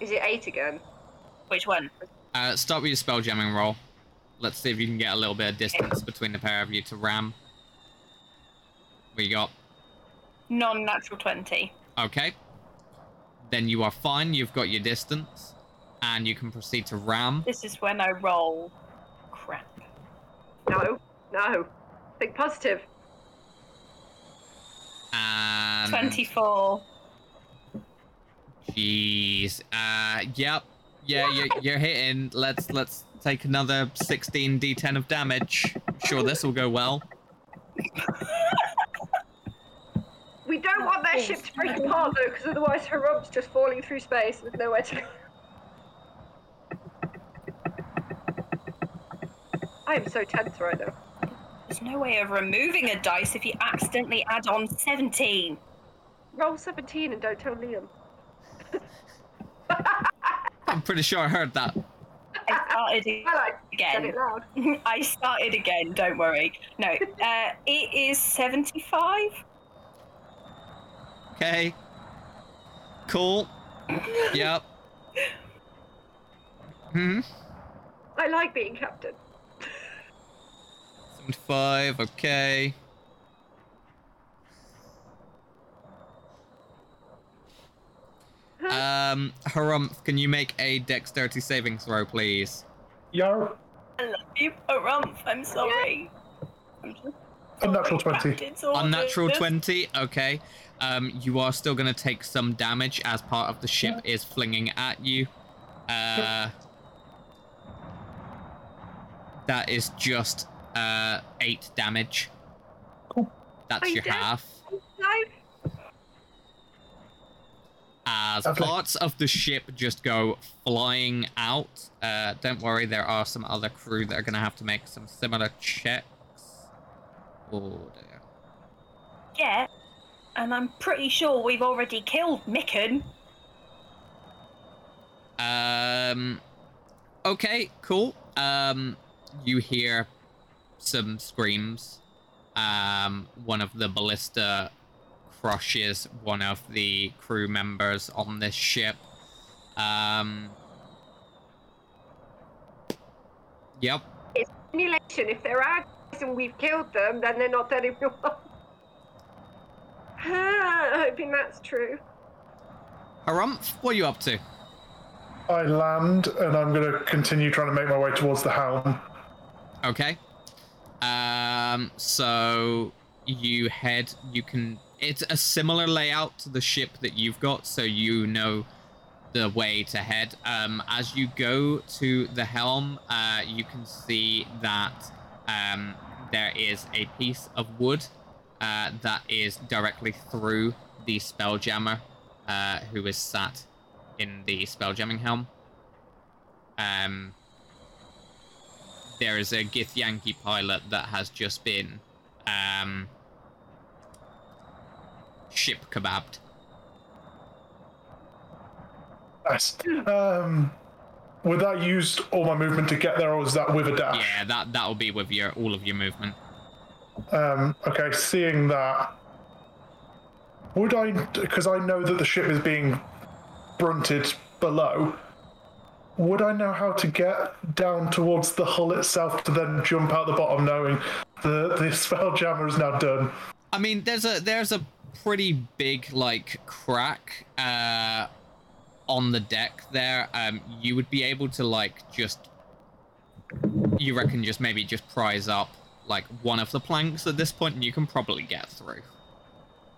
Is it eight again? Which one? Uh, start with your spell jamming roll. Let's see if you can get a little bit of distance between the pair of you to ram. What you got? Non-natural twenty. Okay. Then you are fine. You've got your distance, and you can proceed to ram. This is when I roll. Crap. No, no. Think positive. And Twenty-four. Jeez. Uh, yep. Yeah, you're, you're hitting. Let's let's take another 16 d10 of damage. Sure, this will go well. We don't want their ship to break apart though, because otherwise Harum's just falling through space with nowhere to go. I am so tense right now. There's no way of removing a dice if you accidentally add on seventeen. Roll 17 and don't tell Liam. I'm pretty sure I heard that. I started I like again. I started again. Don't worry. No, uh, it is seventy-five. Okay. Cool. Yep. Hmm. I like being captain. 75, okay. Um, Harumph, can you make a dexterity saving throw, please? Yar, I love you, Harumph. I'm sorry. I'm just unnatural 20. attracted to Unnatural 20, okay. Um, you are still going to take some damage as part of the ship is flinging at you. Uh, that is just uh, 8 damage. Cool. That's Are you your dead? half. No. as Lovely. parts of the ship just go flying out. Uh, don't worry, there are some other crew that are going to have to make some similar checks. Oh dear. Yeah, and I'm pretty sure we've already killed Micken. Um. Okay, cool. Um, you hear some screams. Um, one of the ballista crushes one of the crew members on this ship. Um. Yep. It's simulation. If there are guys and we've killed them, then they're not dead everyone. Hoping that's true. Harumph, what are you up to? I land and I'm going to continue trying to make my way towards the helm. Okay. Um, so you head, you can, it's a similar layout to the ship that you've got, so you know the way to head. Um, as you go to the helm, uh, you can see that um, there is a piece of wood uh, that is directly through the spelljammer uh, who is sat in the spelljamming helm. Um, there is a Gith Githyanki pilot that has just been um, ship kebabbed. Nice. Um, would that use all my movement to get there, or was that with a dash? Yeah, that that'll be with your all of your movement. Um, okay, seeing that, would I, because I know that the ship is being brunted below, would I know how to get down towards the hull itself to then jump out the bottom, knowing the the spell jammer is now done? I mean, there's a there's a pretty big like crack uh, on the deck there. Um, you would be able to like just, you reckon, just maybe just prise up like one of the planks at this point, and you can probably get through.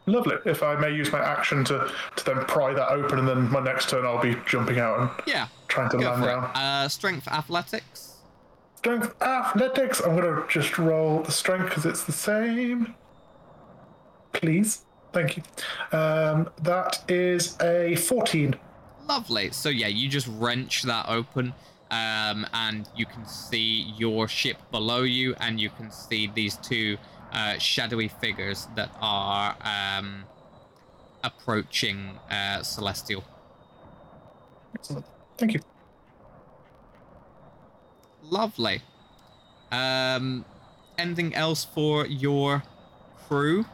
Lovely. If I may use my action to to then pry that open, and then my next turn I'll be jumping out and Yeah, trying to land down. Uh, strength athletics. Strength athletics. I'm gonna just roll the strength because it's the same. Please, thank you. Um, that is a 14. Lovely. So yeah, you just wrench that open, um, and you can see your ship below you, and you can see these two uh, shadowy figures that are um, approaching uh, Celestial. Excellent. Thank you. Lovely. Um, anything else for your crew?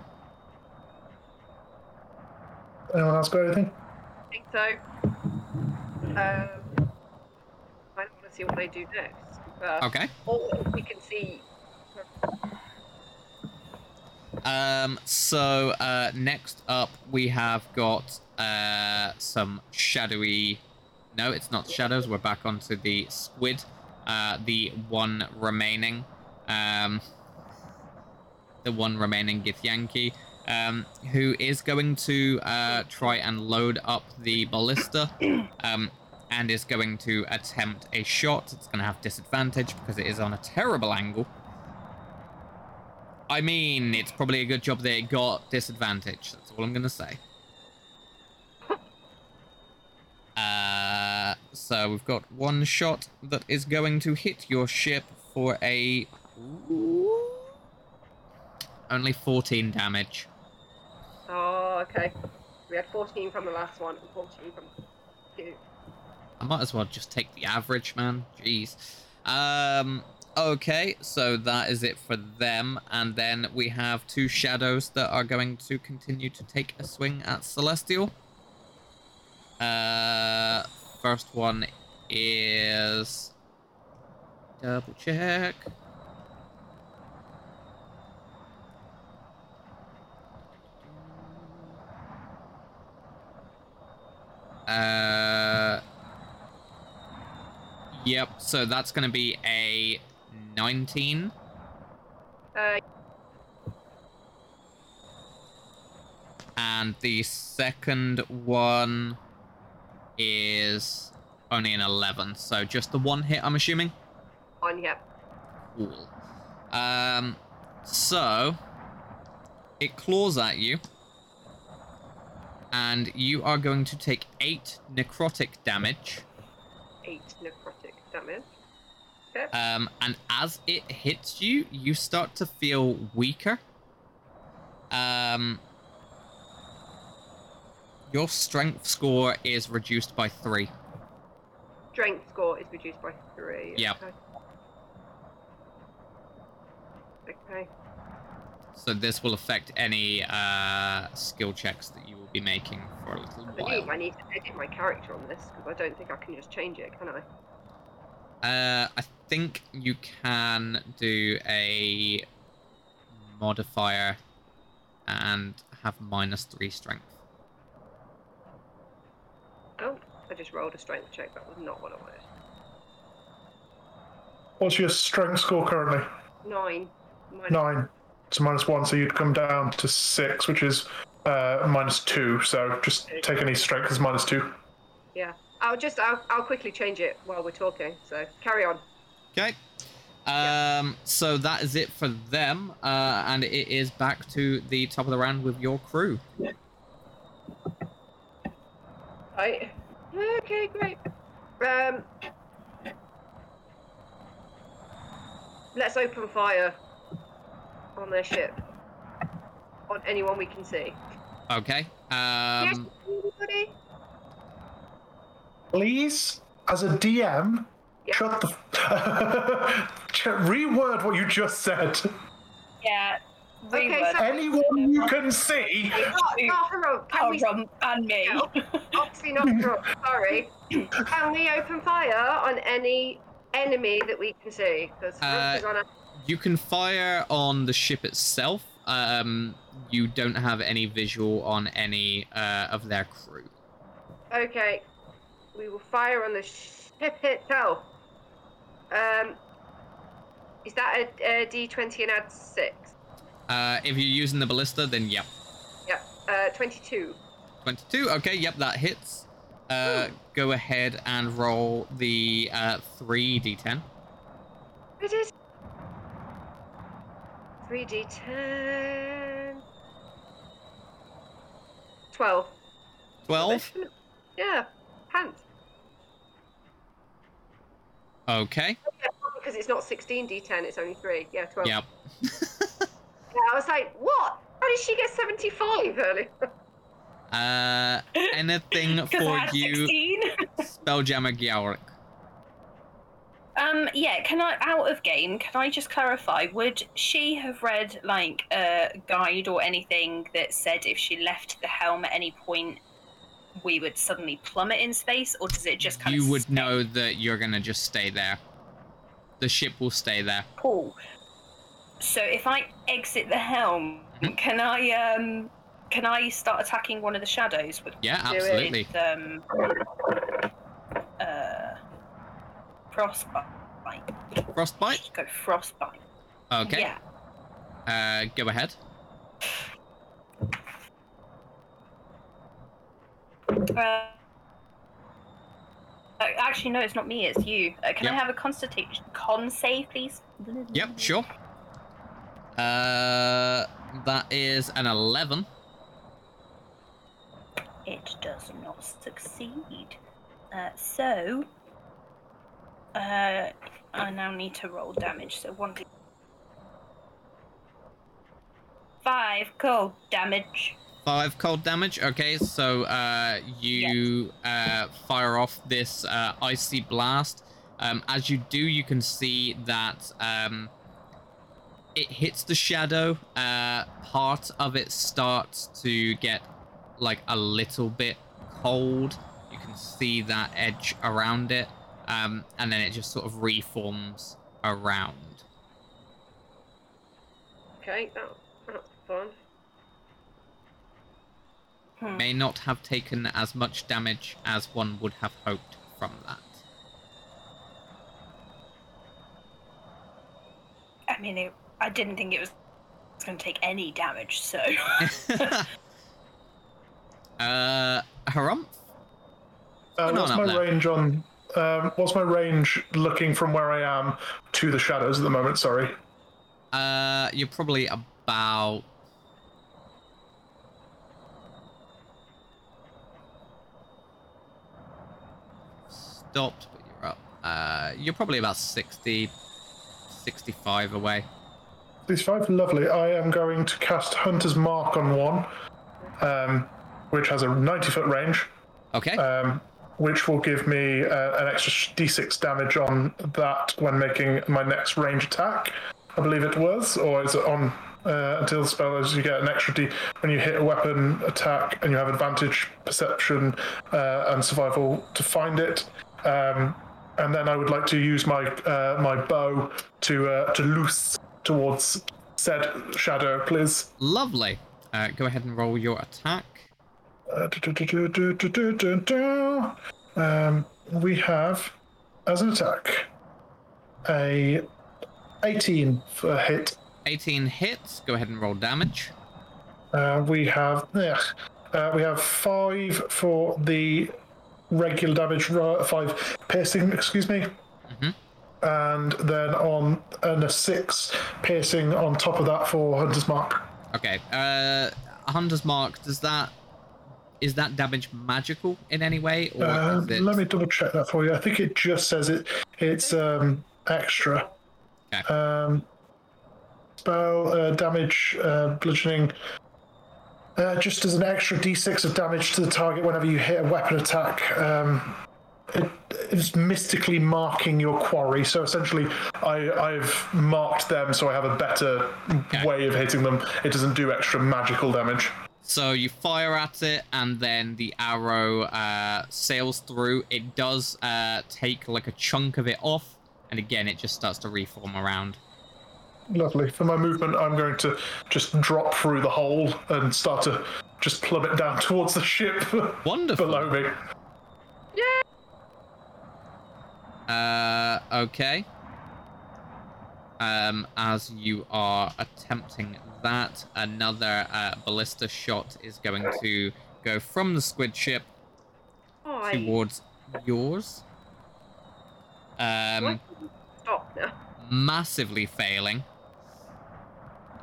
Anyone else got anything? I think so. Um, I don't want to see what they do next. But Okay. Or we can see. Um, so uh, next up, we have got uh, some shadowy. No, it's not shadows. We're back onto the squid. Uh, the one remaining. Um, the one remaining Githyanki, um, who is going to uh, try and load up the ballista. Um, and is going to attempt a shot. It's going to have disadvantage because it is on a terrible angle. I mean, it's probably a good job they got disadvantage. That's all I'm gonna say. Uh, so we've got one shot that is going to hit your ship for a Ooh. only 14 damage. Oh, okay. We had 14 from the last one and 14 from two. I might as well just take the average, man. Jeez. Um. Okay, so that is it for them, and then we have two shadows that are going to continue to take a swing at Celestial. Uh, first one is double check. Uh, yep. So that's going to be a 19. Uh, And the second one is only an 11. So just the one hit, I'm assuming? on, yep. Cool. Um, so it claws at you, and you are going to take eight necrotic damage. Eight necrotic damage. Okay. Um, and as it hits you, you start to feel weaker. Um, your strength score is reduced by three. Strength score is reduced by three. Yep. Okay. Okay. So this will affect any uh, skill checks that you will be making for a little I while. I need to edit my character on this because I don't think I can just change it, can I? Uh, I think you can do a modifier and have minus three strength. Oh, I just rolled a strength check. That was not what I wanted. What's your strength score currently? Nine. Minus Nine. It's minus one, so you'd come down to six, which is uh, minus two. So just take any strength as minus two. Yeah. I'll just I'll, I'll quickly change it while we're talking. So carry on. Okay. Um, so that is it for them, uh, and it is back to the top of the round with your crew. Right. Okay, great. Um. Let's open fire on their ship. On anyone we can see. Okay. yes, Um, anybody? Please, as a DM, Yeah. shut the. Ch- Reword what you just said. Yeah. Okay, reword. so- Anyone you can see. Not, not Harold. Can Oh, we? And me. No. Obviously not Harold. Sorry. Can we open fire on any enemy that we can see? Because Uh, on a you can fire on the ship itself. Um, you don't have any visual on any uh, of their crew. Okay, we will fire on the ship itself. Um, is that a, a D20 and add six? Uh, if you're using the ballista, then yep. Yep, uh, 22. 22. Okay, yep, that hits. Uh, go ahead and roll the uh, 3d10. It is 3D10. 12. 12. Yeah, pants. Okay. Yeah, because it's not 16D10, it's only 3. Yeah, 12. Yep. Yeah, I was like, what? How did she get 75 earlier? Uh, anything 'Cause I for you, Spelljammer Gyalric? Um, yeah, can I, out of game, can I just clarify, would she have read, like, a guide or anything that said if she left the helm at any point, we would suddenly plummet in space, or does it just kind of You would stay know that you're gonna just stay there. The ship will stay there. Cool. So if I exit the helm, Mhm. can I, um, can I start attacking one of the shadows with, Yeah, absolutely. with um, uh, frostbite? Frostbite. Go frostbite. Okay. Yeah. Uh, go ahead. Uh, actually, no, it's not me. It's you. Uh, can I have a constitution con save, please? Yep, sure. Uh, that is an 11. It does not succeed. Uh, so, uh, I now need to roll damage. So one, five cold damage. Five cold damage. Okay, so uh, you uh, fire off this uh, icy blast. Um, as you do, you can see that um, it hits the shadow. Uh, part of it starts to get like a little bit cold. You can see that edge around it, um, and then it just sort of reforms around. Okay, that, that's fun. Hmm. May not have taken as much damage as one would have hoped from that. I mean, it, I didn't think it was going to take any damage, so. uh, Harumph? Uh, what's my there. range on? Um, what's my range looking from where I am to the shadows at the moment? Sorry. Uh, you're probably about. Stopped, but you're up. Uh, you're probably about 60, 65 away. These five, lovely. I am going to cast Hunter's Mark on one, um, which has a 90 foot range, Okay. um, which will give me uh, an extra d6 damage on that when making my next range attack. I believe it was, or is it on uh, until the spell is you get an extra d when you hit a weapon attack and you have advantage, perception, uh, and survival to find it. Um, and then I would like to use my uh, my bow to uh, to loose towards said shadow, please. Lovely. Uh, go ahead and roll your attack. We have as an attack a 18 for hit. 18 hits. Go ahead and roll damage. Uh, we have ugh, we have five for the regular damage, five piercing. Excuse me. Mhm. And then on and a six piercing on top of that for Hunter's Mark. Okay. Uh, Hunter's Mark, does that. Is that damage magical in any way? Or Uh, it... let me double check that for you. I think it just says it. It's um, extra. Okay. Um, spell uh, damage, uh, bludgeoning. Uh, just as an extra d6 of damage to the target whenever you hit a weapon attack. Um, it, it's mystically marking your quarry. So essentially, I, I've marked them so I have a better Okay. way of hitting them. It doesn't do extra magical damage. So you fire at it, and then the arrow uh, sails through. It does uh, take like a chunk of it off, and again, it just starts to reform around. Lovely. For my movement, I'm going to just drop through the hole and start to just plummet down towards the ship Wonderful. below me. Yeah. Uh, okay. Um, as you are attempting that, another uh, ballista shot is going to go from the squid ship Oh, towards yours. Um, Stop now. massively failing.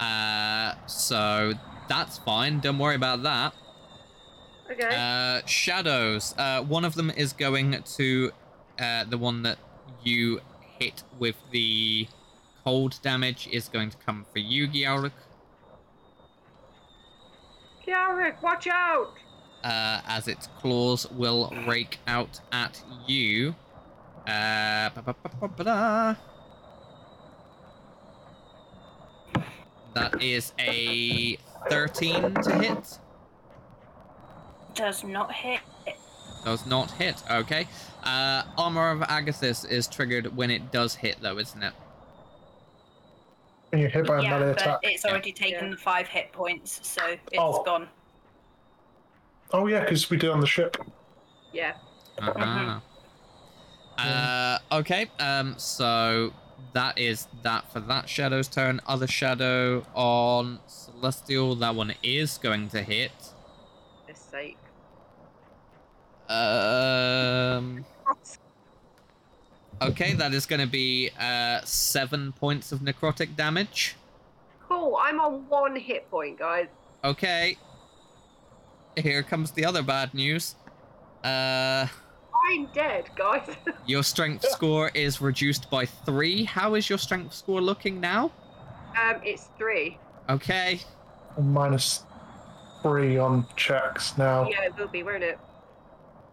Uh, so that's fine. Don't worry about that. Okay. Uh, shadows. Uh, one of them is going to uh, the one that you hit with the cold damage is going to come for you, Giauric, Kiarik, watch out! uh, as its claws will rake out at you. Uh, ba-ba-ba-ba-ba-da. That is a 13 to hit. Does not hit. Does not hit. Okay. Uh, Armor of Agathys is triggered when it does hit, though, isn't it? When you hit by a yeah, melee but attack. it's already taken Yeah. the five hit points, so it's Oh. gone. Oh yeah, because we did on the ship. Yeah. Uh-huh. Uh, okay. Um, so that is that for that shadow's turn. Other shadow on Celestial. That one is going to hit. For sake. Um. Okay, that is going to be uh seven points of necrotic damage. Cool, I'm on one hit point, guys. Okay. Here comes the other bad news. Uh, I'm dead, guys. your strength score is reduced by three. How is your strength score looking now? um, it's three. Okay. Minus three on checks now. Yeah, it will be, won't it?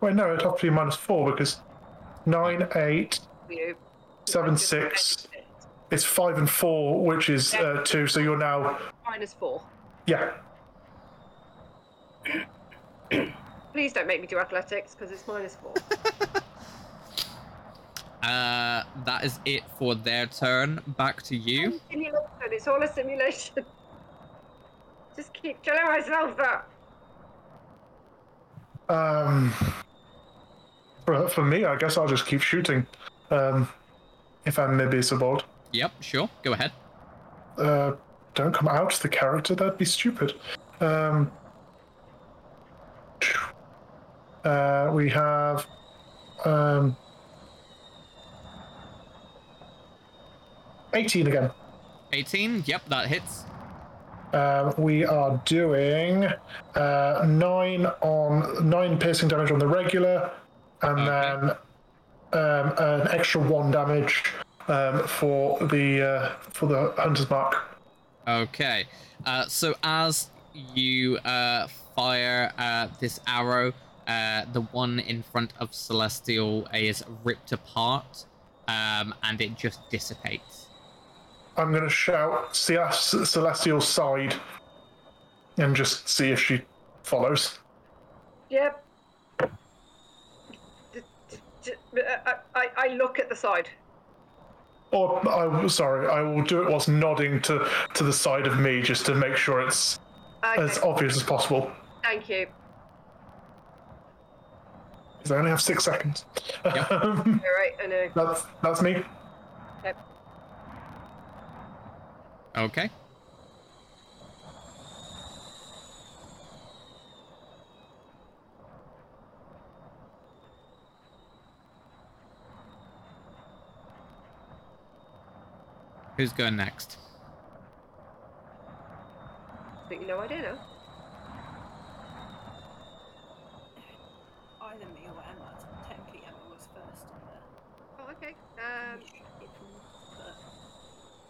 Wait, no, it'd have to be minus four because nine, eight, For you. seven, Just six. it. It's five and four, which is uh, two. So you're now, Minus four. yeah. Please don't make me do athletics because it's minus four. Uh, that is it for their turn. Back to you. simulation. It's all a simulation. Just keep telling myself that. Um, for, for me, I guess I'll just keep shooting. Um, if I may be so bold. Yep, sure. Go ahead. Uh, don't come out the character. That'd be stupid. Um, uh, we have um, 18 again. 18. Yep, that hits. Um, we are doing uh, nine on nine piercing damage on the regular, and Okay. then um, an extra one damage um, for the uh, for the hunter's mark. Okay. Uh, so as you uh, fire uh, this arrow, uh, the one in front of Celestial is ripped apart, um, and it just dissipates. I'm going to shout "Celest- Celestial side and just see if she follows. Yep. D- d- d- I, I, I look at the side. Or I sorry, I will do it whilst nodding to to the side of me just to make sure it's Okay. as obvious as possible. Thank you. Because I only have six seconds. Yep. Um, All right, I know. that's that's me. Yep. Okay. Who's going next? But you know, I don't know. Either me or Emma. Technically, Emma was first on there. Oh, okay. Um,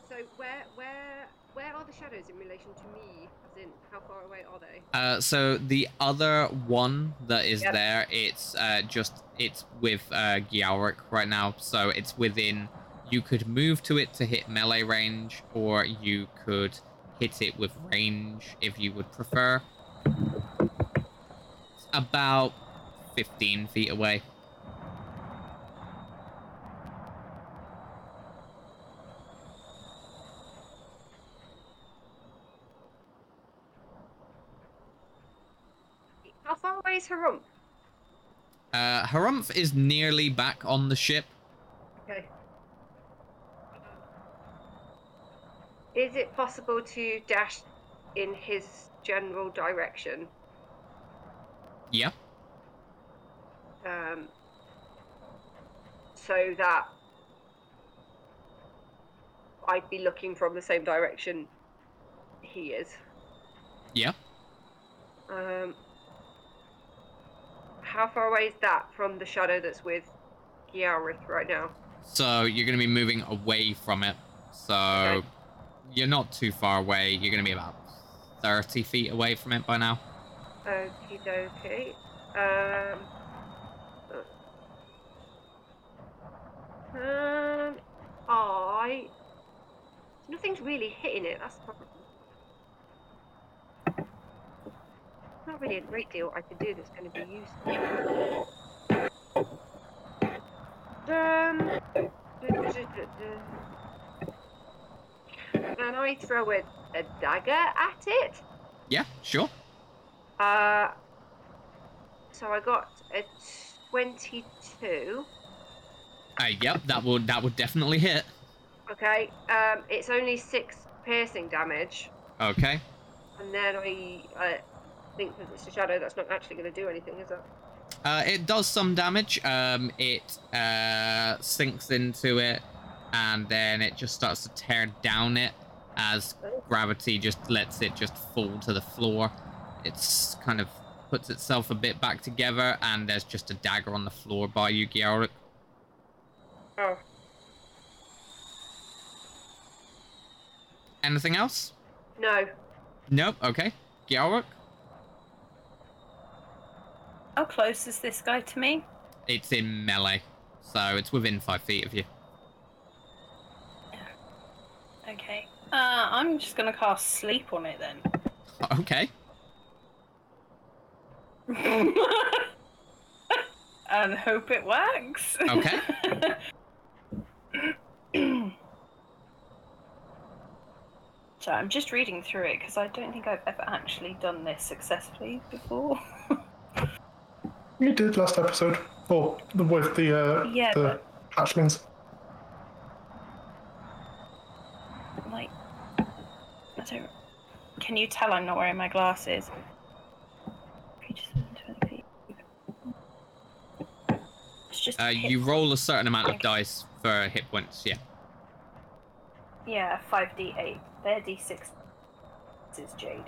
so where, where, where are the shadows in relation to me? As in, how far away are they? Uh, so the other one that is Yep. there, it's uh, just it's with uh, Gialric right now, so it's within. You could move to it to hit melee range, or you could hit it with range if you would prefer. It's about fifteen feet away. Is Harumph? Uh, Harumph is nearly back on the ship. Okay. Is it possible to dash in his general direction? Yeah. Um, so that I'd be looking from the same direction he is. Yeah. Um, how far away is that from the shadow that's with Giarith right now? So you're going to be moving away from it. So Okay. you're not too far away. You're going to be about 30 feet away from it by now. Okie dokie. Um, um, I. Nothing's really hitting it, that's the problem. Not really a great deal I could do that's going to be useful. Um. Can I throw a, a dagger at it? Yeah, sure. Uh, so I got a 22. Uh, yep, that would that would definitely hit. Okay, um, it's only six piercing damage, Okay. and then I, I think because it's a shadow, that's not actually going to do anything, is it? Uh, it does some damage. Um, it uh, sinks into it, and then it just starts to tear down it as gravity just lets it just fall to the floor. It's kind of puts itself a bit back together, and there's just a dagger on the floor by you, Giaric. Oh, Anything else? no. Nope. Okay. Giaric? How close is this guy to me? It's in melee, so it's within five feet of you. Okay. Uh, I'm just gonna cast sleep on it then. Okay. and hope it works. Okay. so I'm just reading through it because I don't think I've ever actually done this successfully before. You did last episode. Or the- with the uh, Yeah, the hatchlings. like, I don't. Can you tell I'm not wearing my glasses? Creatures within 20 feet. It's just. Uh, you roll a certain amount of dice for hit points. Yeah. Yeah, 5d8. They're d6. This is Jade.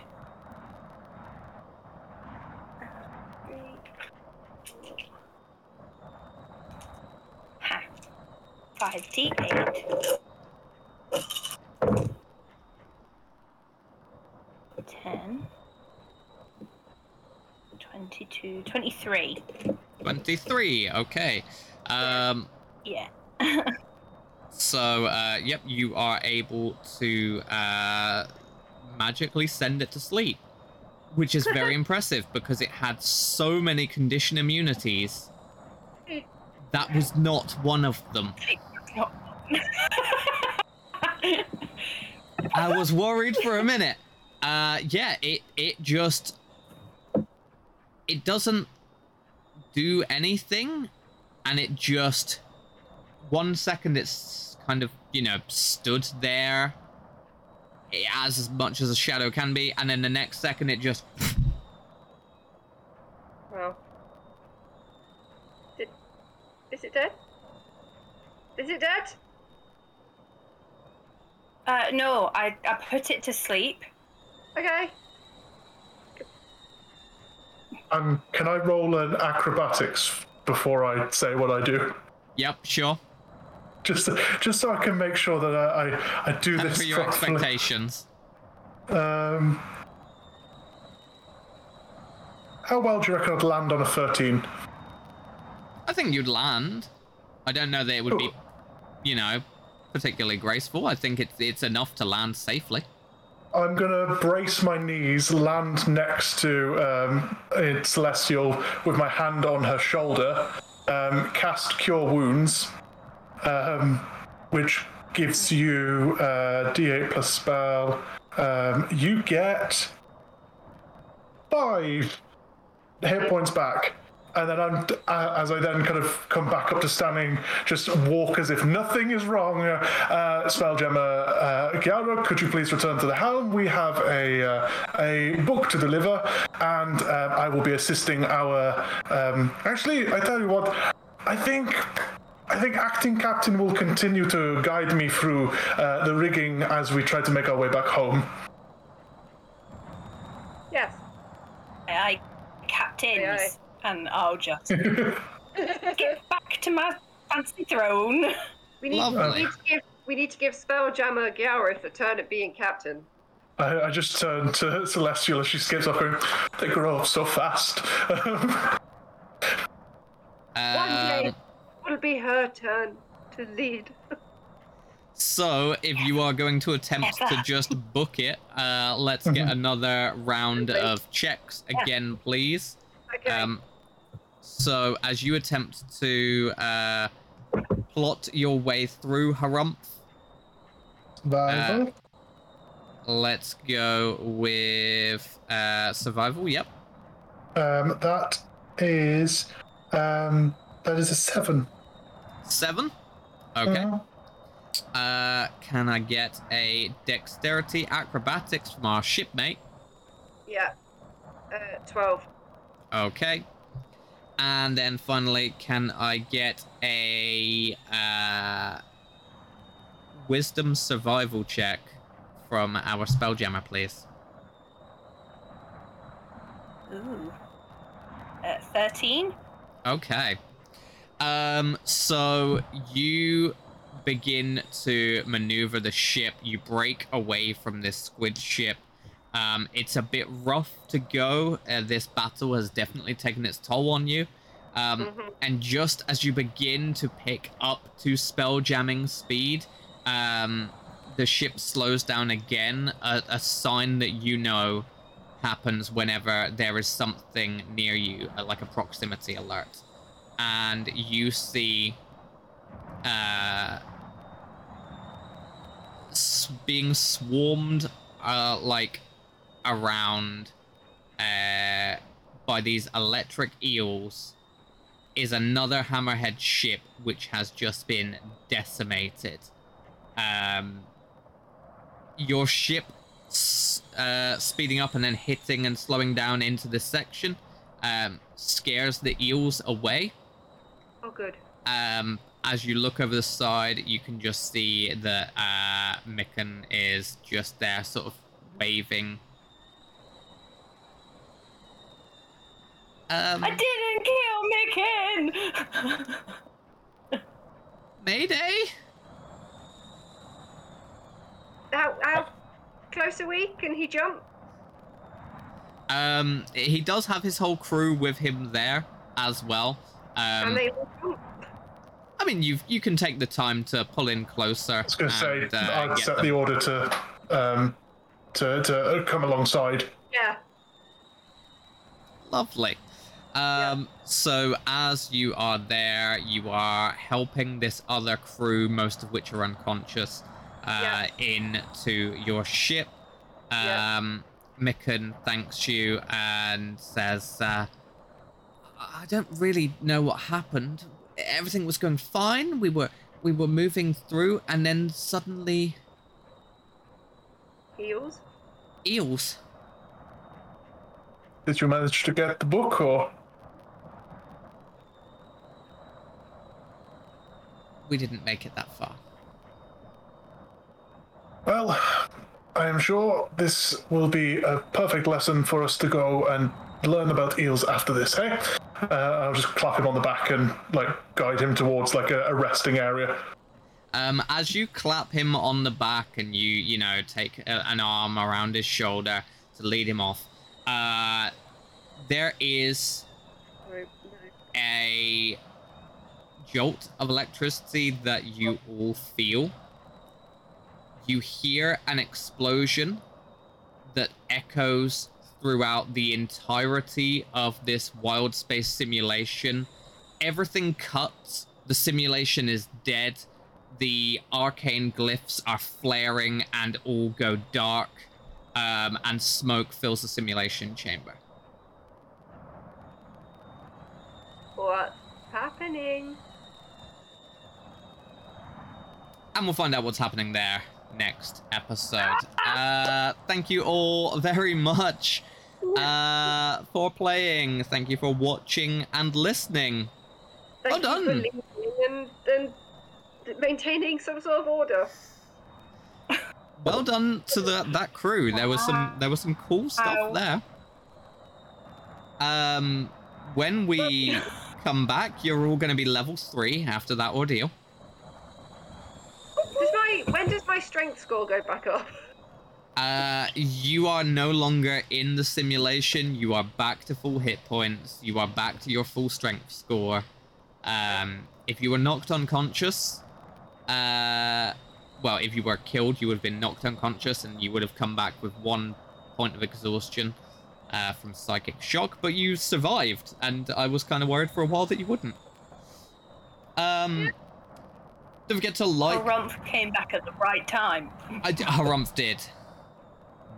5d8. 10. 22. 23. Twenty-three. Okay. Um. Yeah. So, uh, yep, you are able to uh, magically send it to sleep, which is very impressive because it had so many condition immunities. That was not one of them. I was worried for a minute. Uh, yeah, it it just it doesn't do anything, and it just one second it's kind of you know stood there as much as a shadow can be, and then the next second it just Well. Did, is it dead? Is it dead? Uh, no, I, I put it to sleep. Okay. Um, can I roll an acrobatics before I say what I do? yep, sure. Just, just so I can make sure that I, I, I do this For your properly. expectations. Um, how well do you reckon I'd land on a 13? I think you'd land. I don't know that it would be, you know, particularly graceful. I think it's it's enough to land safely. I'm gonna brace my knees, land next to um, Celestial with my hand on her shoulder, um, cast Cure Wounds, um, which gives you uh, D8 plus spell. Um, you get five hit points back. And then I'm, uh, as I then kind of come back up to standing, just walk as if nothing is wrong. Uh, Spelljammer, uh, Giara, could you please return to the helm? We have a uh, a book to deliver, and um, I will be assisting our. Um, actually, I tell you what, I think. I think acting captain will continue to guide me through uh, the rigging as we try to make our way back home. Yes. I captains, Aye, aye. And I'll just get back to my fancy throne. We need, Lovely. we need to give we need to give Spelljammer Gareth a turn at being captain. I, I just turned to Celestial as she skips off, going, "They grow up so fast." One day Um, it'll be her turn to lead. So, if you are going to attempt to just book it, uh, let's get another round of checks again, please. Okay. Um, so, as you attempt to uh, plot your way through Harumph, Survival. let's go with uh, survival. Yep. um, that is um, that is a seven. Seven. Okay. Uh, Uh, can I get a dexterity acrobatics from our shipmate? yeah. Uh, Twelve. Okay. And then finally, can I get a uh, wisdom survival check from our spelljammer, please? Ooh. Uh, 13? Okay. Um, so you begin to maneuver the ship. You break away from this squid ship. Um, it's a bit rough to go. Uh, this battle has definitely taken its toll on you. Um, Mhm. and just as you begin to pick up to spell jamming speed, um, the ship slows down again, a, a sign that you know happens whenever there is something near you, uh, like a proximity alert, and you see uh, s- being swarmed uh, like around uh, by these electric eels is another hammerhead ship which has just been decimated. Um, your ship uh, speeding up and then hitting and slowing down into this section um, scares the eels away. Oh, good. Um, as you look over the side, you can just see that uh, Mikan is just there, sort of waving. Um, I didn't kill Micken! Mayday? How, how close are we? Can he jump? Um, he does have his whole crew with him there as well. and Um, they all jump? I mean, you you can take the time to pull in closer. I was going to say, and, uh, I'd set them. the order to um, to to come alongside. Yeah. Lovely. Um, so as you are there, you are helping this other crew, most of which are unconscious, uh, into your ship. Yeah. Um, Mikan thanks you and says, uh, "I don't really know what happened. Everything was going fine. We were we were moving through, and then suddenly Eels? eels. Did you manage to get the book, or We didn't make it that far." well, I am sure this will be a perfect lesson for us to go and learn about eels after this. Hey, uh, I'll just clap him on the back and like guide him towards like a, a resting area. Um, as you clap him on the back and you, you know, take a, an arm around his shoulder to lead him off, uh, there is a jolt of electricity that you all feel. You hear an explosion that echoes throughout the entirety of this wild space simulation. Everything cuts. The simulation is dead. The arcane glyphs are flaring and all go dark. Um, and smoke fills the simulation chamber. What's happening? And we'll find out what's happening there next episode. Uh, thank you all very much uh, for playing. Thank you for watching and listening. Thank Well done. and, and maintaining some sort of order. Well done to the that crew. There was some there was some cool stuff Ow. there. Um, when we come back, you're all going to be level three after that ordeal. My strength score go back up? Uh, you are no longer in the simulation. You are back to full hit points. You are back to your full strength score. Um, if you were knocked unconscious, uh, well, if you were killed, you would have been knocked unconscious, and you would have come back with one point of exhaustion uh, from psychic shock. But you survived, and I was kind of worried for a while that you wouldn't. Um, don't forget to like. Harumph came back at the right time. I d- Harumph did.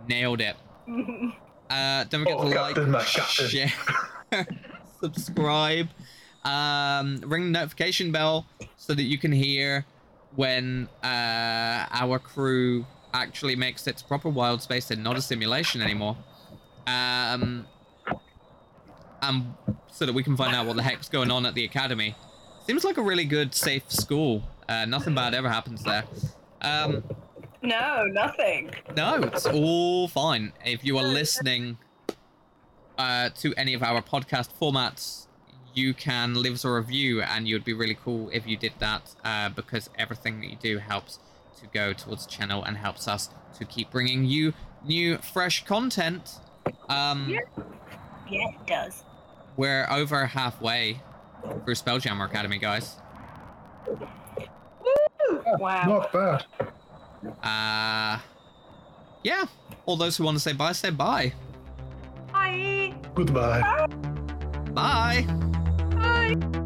Nailed it. Uh, don't forget Oh, to Captain, my like, Captain. share, subscribe, um, ring the notification bell so that you can hear when uh, our crew actually makes its proper wild space and not a simulation anymore. Um, um, so that we can find out what the heck's going on at the academy. Seems like a really good, safe school. Uh, nothing bad ever happens there. Um, no, nothing. no, it's all fine. If you are listening uh, to any of our podcast formats, you can leave us a review, and you'd be really cool if you did that uh, because everything that you do helps to go towards the channel and helps us to keep bringing you new, fresh content. Um, Yeah. Yeah, it does. We're over halfway through Spelljammer Academy, guys. Woo! Oh, wow. Not bad. Uh, yeah. All those who want to say bye, say bye. Bye. Goodbye. Bye. Bye. bye.